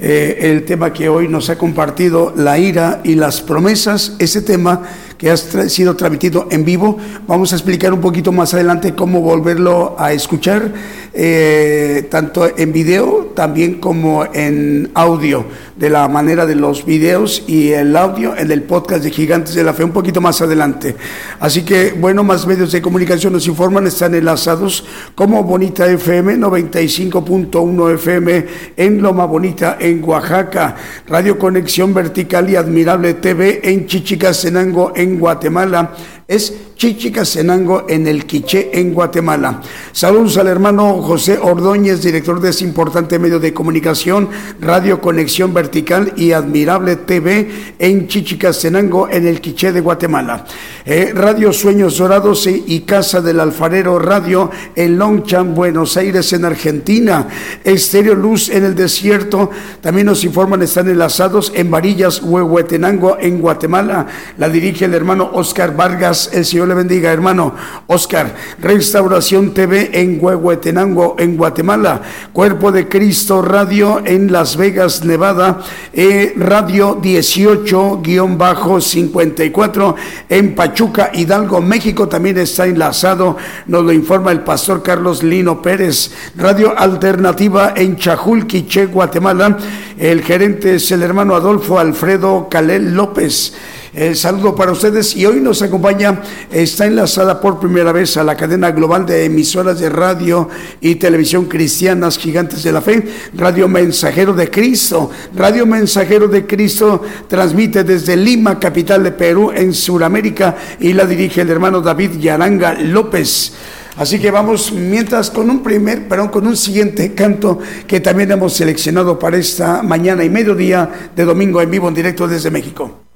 Eh, el tema que hoy nos ha compartido, la ira y las promesas, ese tema que ha sido transmitido en vivo. Vamos a explicar un poquito más adelante cómo volverlo a escuchar, eh, tanto en video también como en audio, de la manera de los videos y el audio en el podcast de Gigantes de la Fe, un poquito más adelante. Así que, bueno, más medios de comunicación nos informan, están enlazados como Bonita FM 95.1 FM en Loma Bonita, en Oaxaca, Radio Conexión Vertical y Admirable TV en Chichicastenango, en Guatemala, es Chichicastenango en el Quiché, en Guatemala. Saludos al hermano José Ordóñez, director de ese importante medio de comunicación, Radio Conexión Vertical y Admirable TV en Chichicastenango, en el Quiché de Guatemala. Eh, Radio Sueños Dorados y Casa del Alfarero Radio en Longchamp, Buenos Aires, en Argentina. Estéreo Luz en el desierto. También nos informan, están enlazados en Varillas, Huehuetenango, en Guatemala. La dirige el hermano Oscar Vargas el Señor le bendiga, hermano Oscar. Restauración TV en Huehuetenango, en Guatemala. Cuerpo de Cristo Radio en Las Vegas, Nevada. Eh, radio 18-54 en Pachuca, Hidalgo, México. También está enlazado, nos lo informa el pastor Carlos Lino Pérez. Radio Alternativa en Chajulquiche, Guatemala. El gerente es el hermano Adolfo Alfredo Calel López. El saludo para ustedes y hoy nos acompaña, está enlazada por primera vez a la cadena global de emisoras de radio y televisión cristianas gigantes de la fe, Radio Mensajero de Cristo. Radio Mensajero de Cristo transmite desde Lima, capital de Perú, en Sudamérica y la dirige el hermano David Yaranga López. Así que vamos mientras con un primer, perdón, con un siguiente canto que también hemos seleccionado para esta mañana y mediodía de domingo en vivo en directo desde México.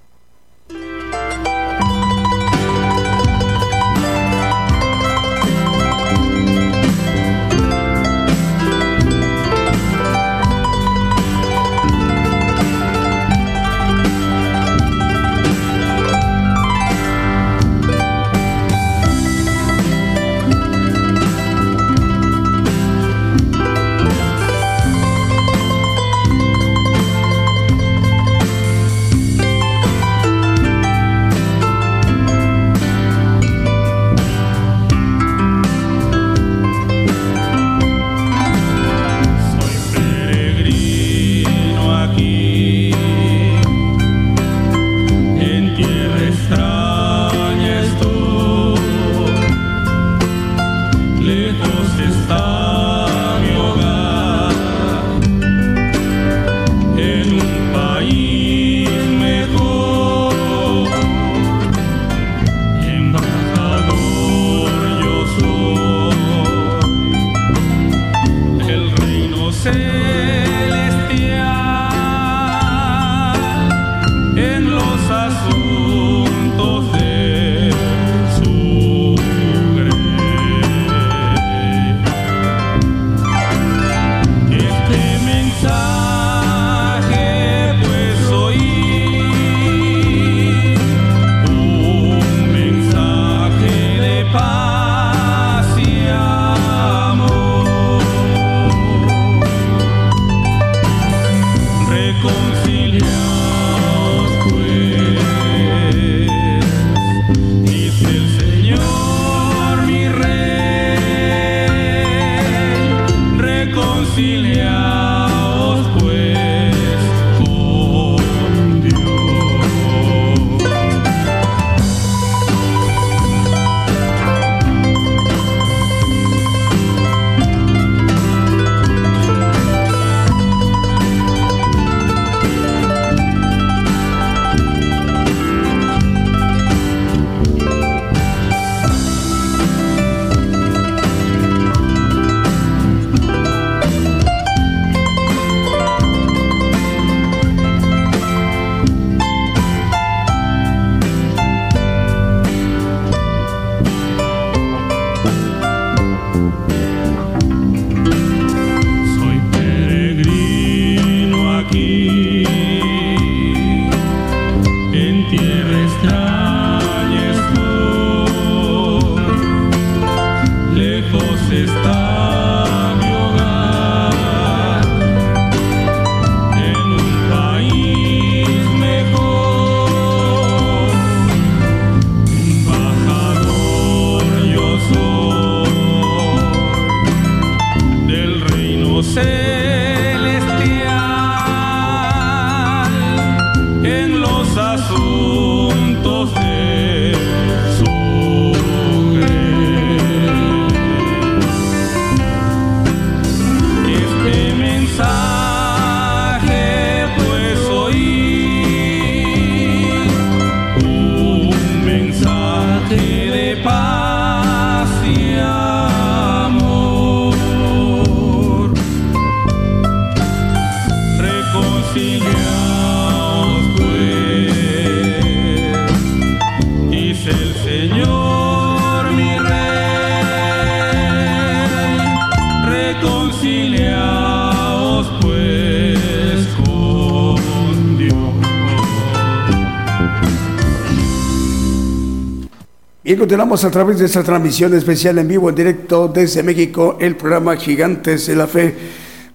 Continuamos a través de esta transmisión especial en vivo, en directo desde México, el programa Gigantes de la Fe.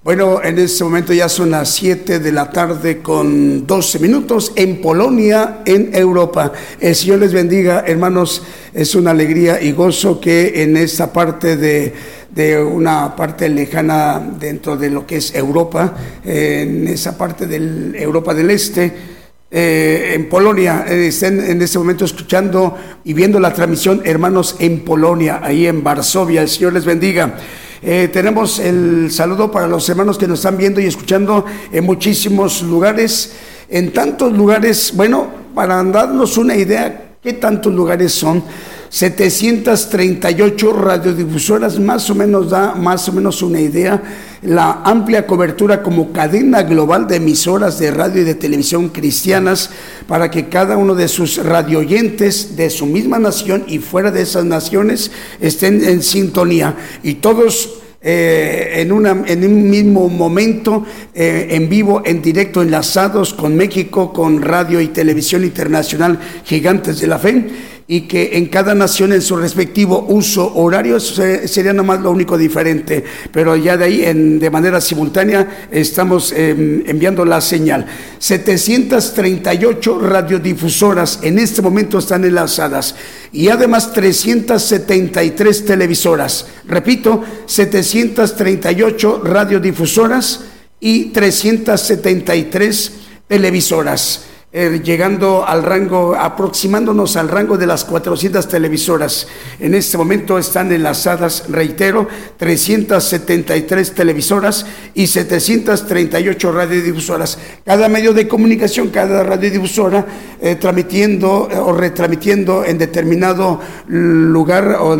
Bueno, en este momento ya son las 7 de la tarde con 12 minutos en Polonia, en Europa. El Señor les bendiga, hermanos. Es una alegría y gozo que en esta parte de, de una parte lejana dentro de lo que es Europa, en esa parte de Europa del Este, eh, en Polonia, eh, estén en este momento escuchando y viendo la transmisión, hermanos en Polonia, ahí en Varsovia, el Señor les bendiga. Eh, tenemos el saludo para los hermanos que nos están viendo y escuchando en muchísimos lugares, en tantos lugares, bueno, para darnos una idea, ¿qué tantos lugares son? 738 radiodifusoras, más o menos da más o menos una idea la amplia cobertura como cadena global de emisoras de radio y de televisión cristianas para que cada uno de sus radioyentes de su misma nación y fuera de esas naciones estén en sintonía. Y todos eh, en, una, en un mismo momento, eh, en vivo, en directo, enlazados con México, con radio y televisión internacional, gigantes de la fe y que en cada nación en su respectivo uso horario sería nomás lo único diferente, pero ya de ahí en, de manera simultánea estamos em, enviando la señal. 738 radiodifusoras en este momento están enlazadas y además 373 televisoras. Repito, 738 radiodifusoras y 373 televisoras. Eh, llegando al rango, aproximándonos al rango de las 400 televisoras. En este momento están enlazadas, reitero, 373 televisoras y 738 radiodifusoras. Cada medio de comunicación, cada radiodifusora, eh, transmitiendo eh, o retransmitiendo en determinado lugar o,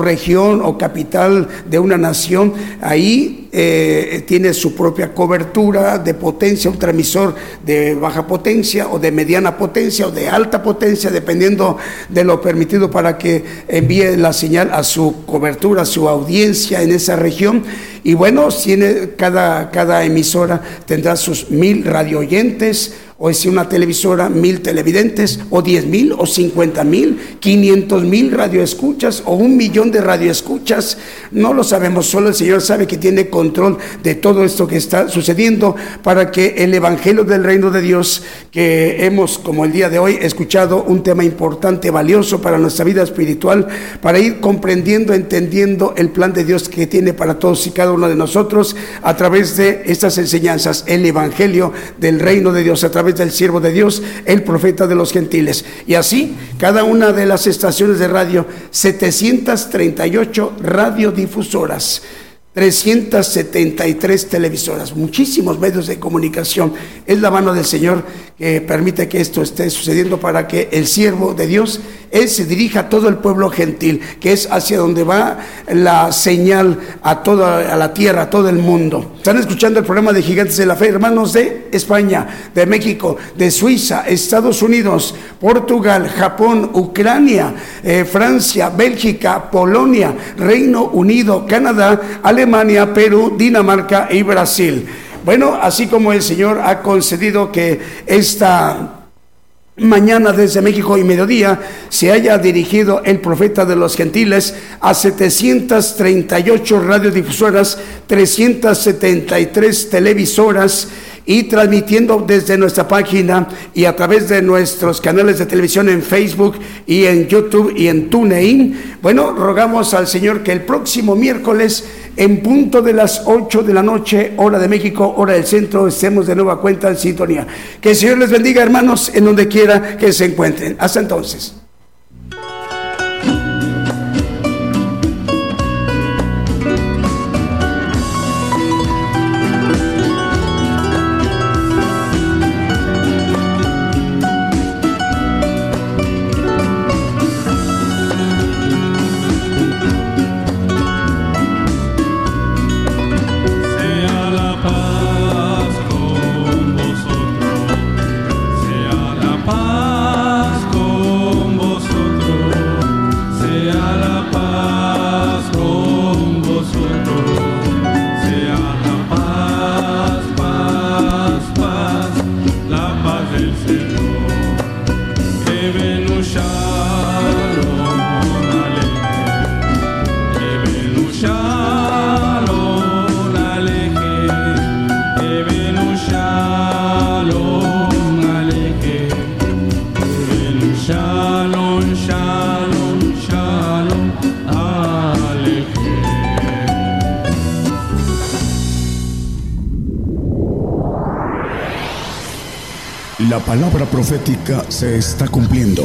región o capital de una nación, ahí eh, tiene su propia cobertura de potencia, un transmisor de baja potencia o de mediana potencia o de alta potencia, dependiendo de lo permitido para que envíe la señal a su cobertura, a su audiencia en esa región. Y bueno, tiene, cada, cada emisora tendrá sus mil radio oyentes o si una televisora, mil televidentes, o diez mil, o cincuenta mil, quinientos mil radioescuchas, o un millón de radioescuchas, no lo sabemos, solo el Señor sabe que tiene control de todo esto que está sucediendo para que el Evangelio del Reino de Dios, que hemos, como el día de hoy, escuchado un tema importante, valioso para nuestra vida espiritual, para ir comprendiendo, entendiendo el plan de Dios que tiene para todos y cada uno de nosotros a través de estas enseñanzas, el Evangelio del Reino de Dios, a través del siervo de Dios, el profeta de los gentiles. Y así, cada una de las estaciones de radio, 738 radiodifusoras 373 televisoras, muchísimos medios de comunicación. Es la mano del Señor que permite que esto esté sucediendo para que el siervo de Dios, Él se dirija a todo el pueblo gentil, que es hacia donde va la señal a toda la tierra, a todo el mundo. Están escuchando el programa de Gigantes de la Fe, hermanos de España, de México, de Suiza, Estados Unidos, Portugal, Japón, Ucrania, eh, Francia, Bélgica, Polonia, Reino Unido, Canadá, Alemania, Alemania, Perú, Dinamarca y Brasil. Bueno, así como el Señor ha concedido que esta mañana desde México y mediodía se haya dirigido el profeta de los gentiles a 738 radiodifusoras, 373 televisoras y transmitiendo desde nuestra página y a través de nuestros canales de televisión en Facebook y en YouTube y en TuneIn. Bueno, rogamos al Señor que el próximo miércoles en punto de las 8 de la noche, hora de México, hora del centro, estemos de nueva cuenta en sintonía. Que el Señor les bendiga, hermanos, en donde quiera que se encuentren. Hasta entonces. Se está cumpliendo.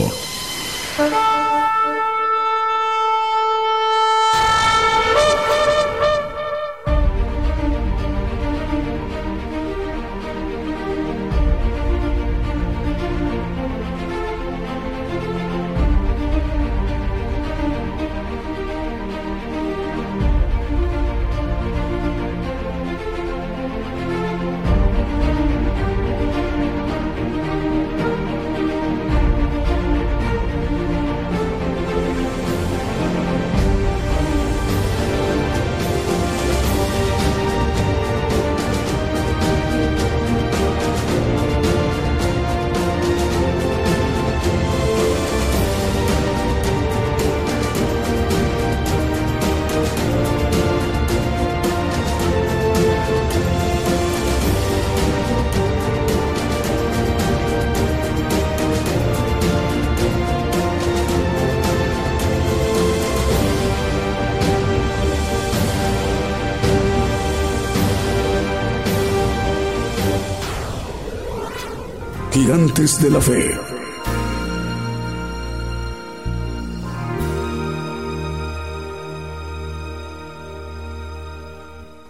La fe.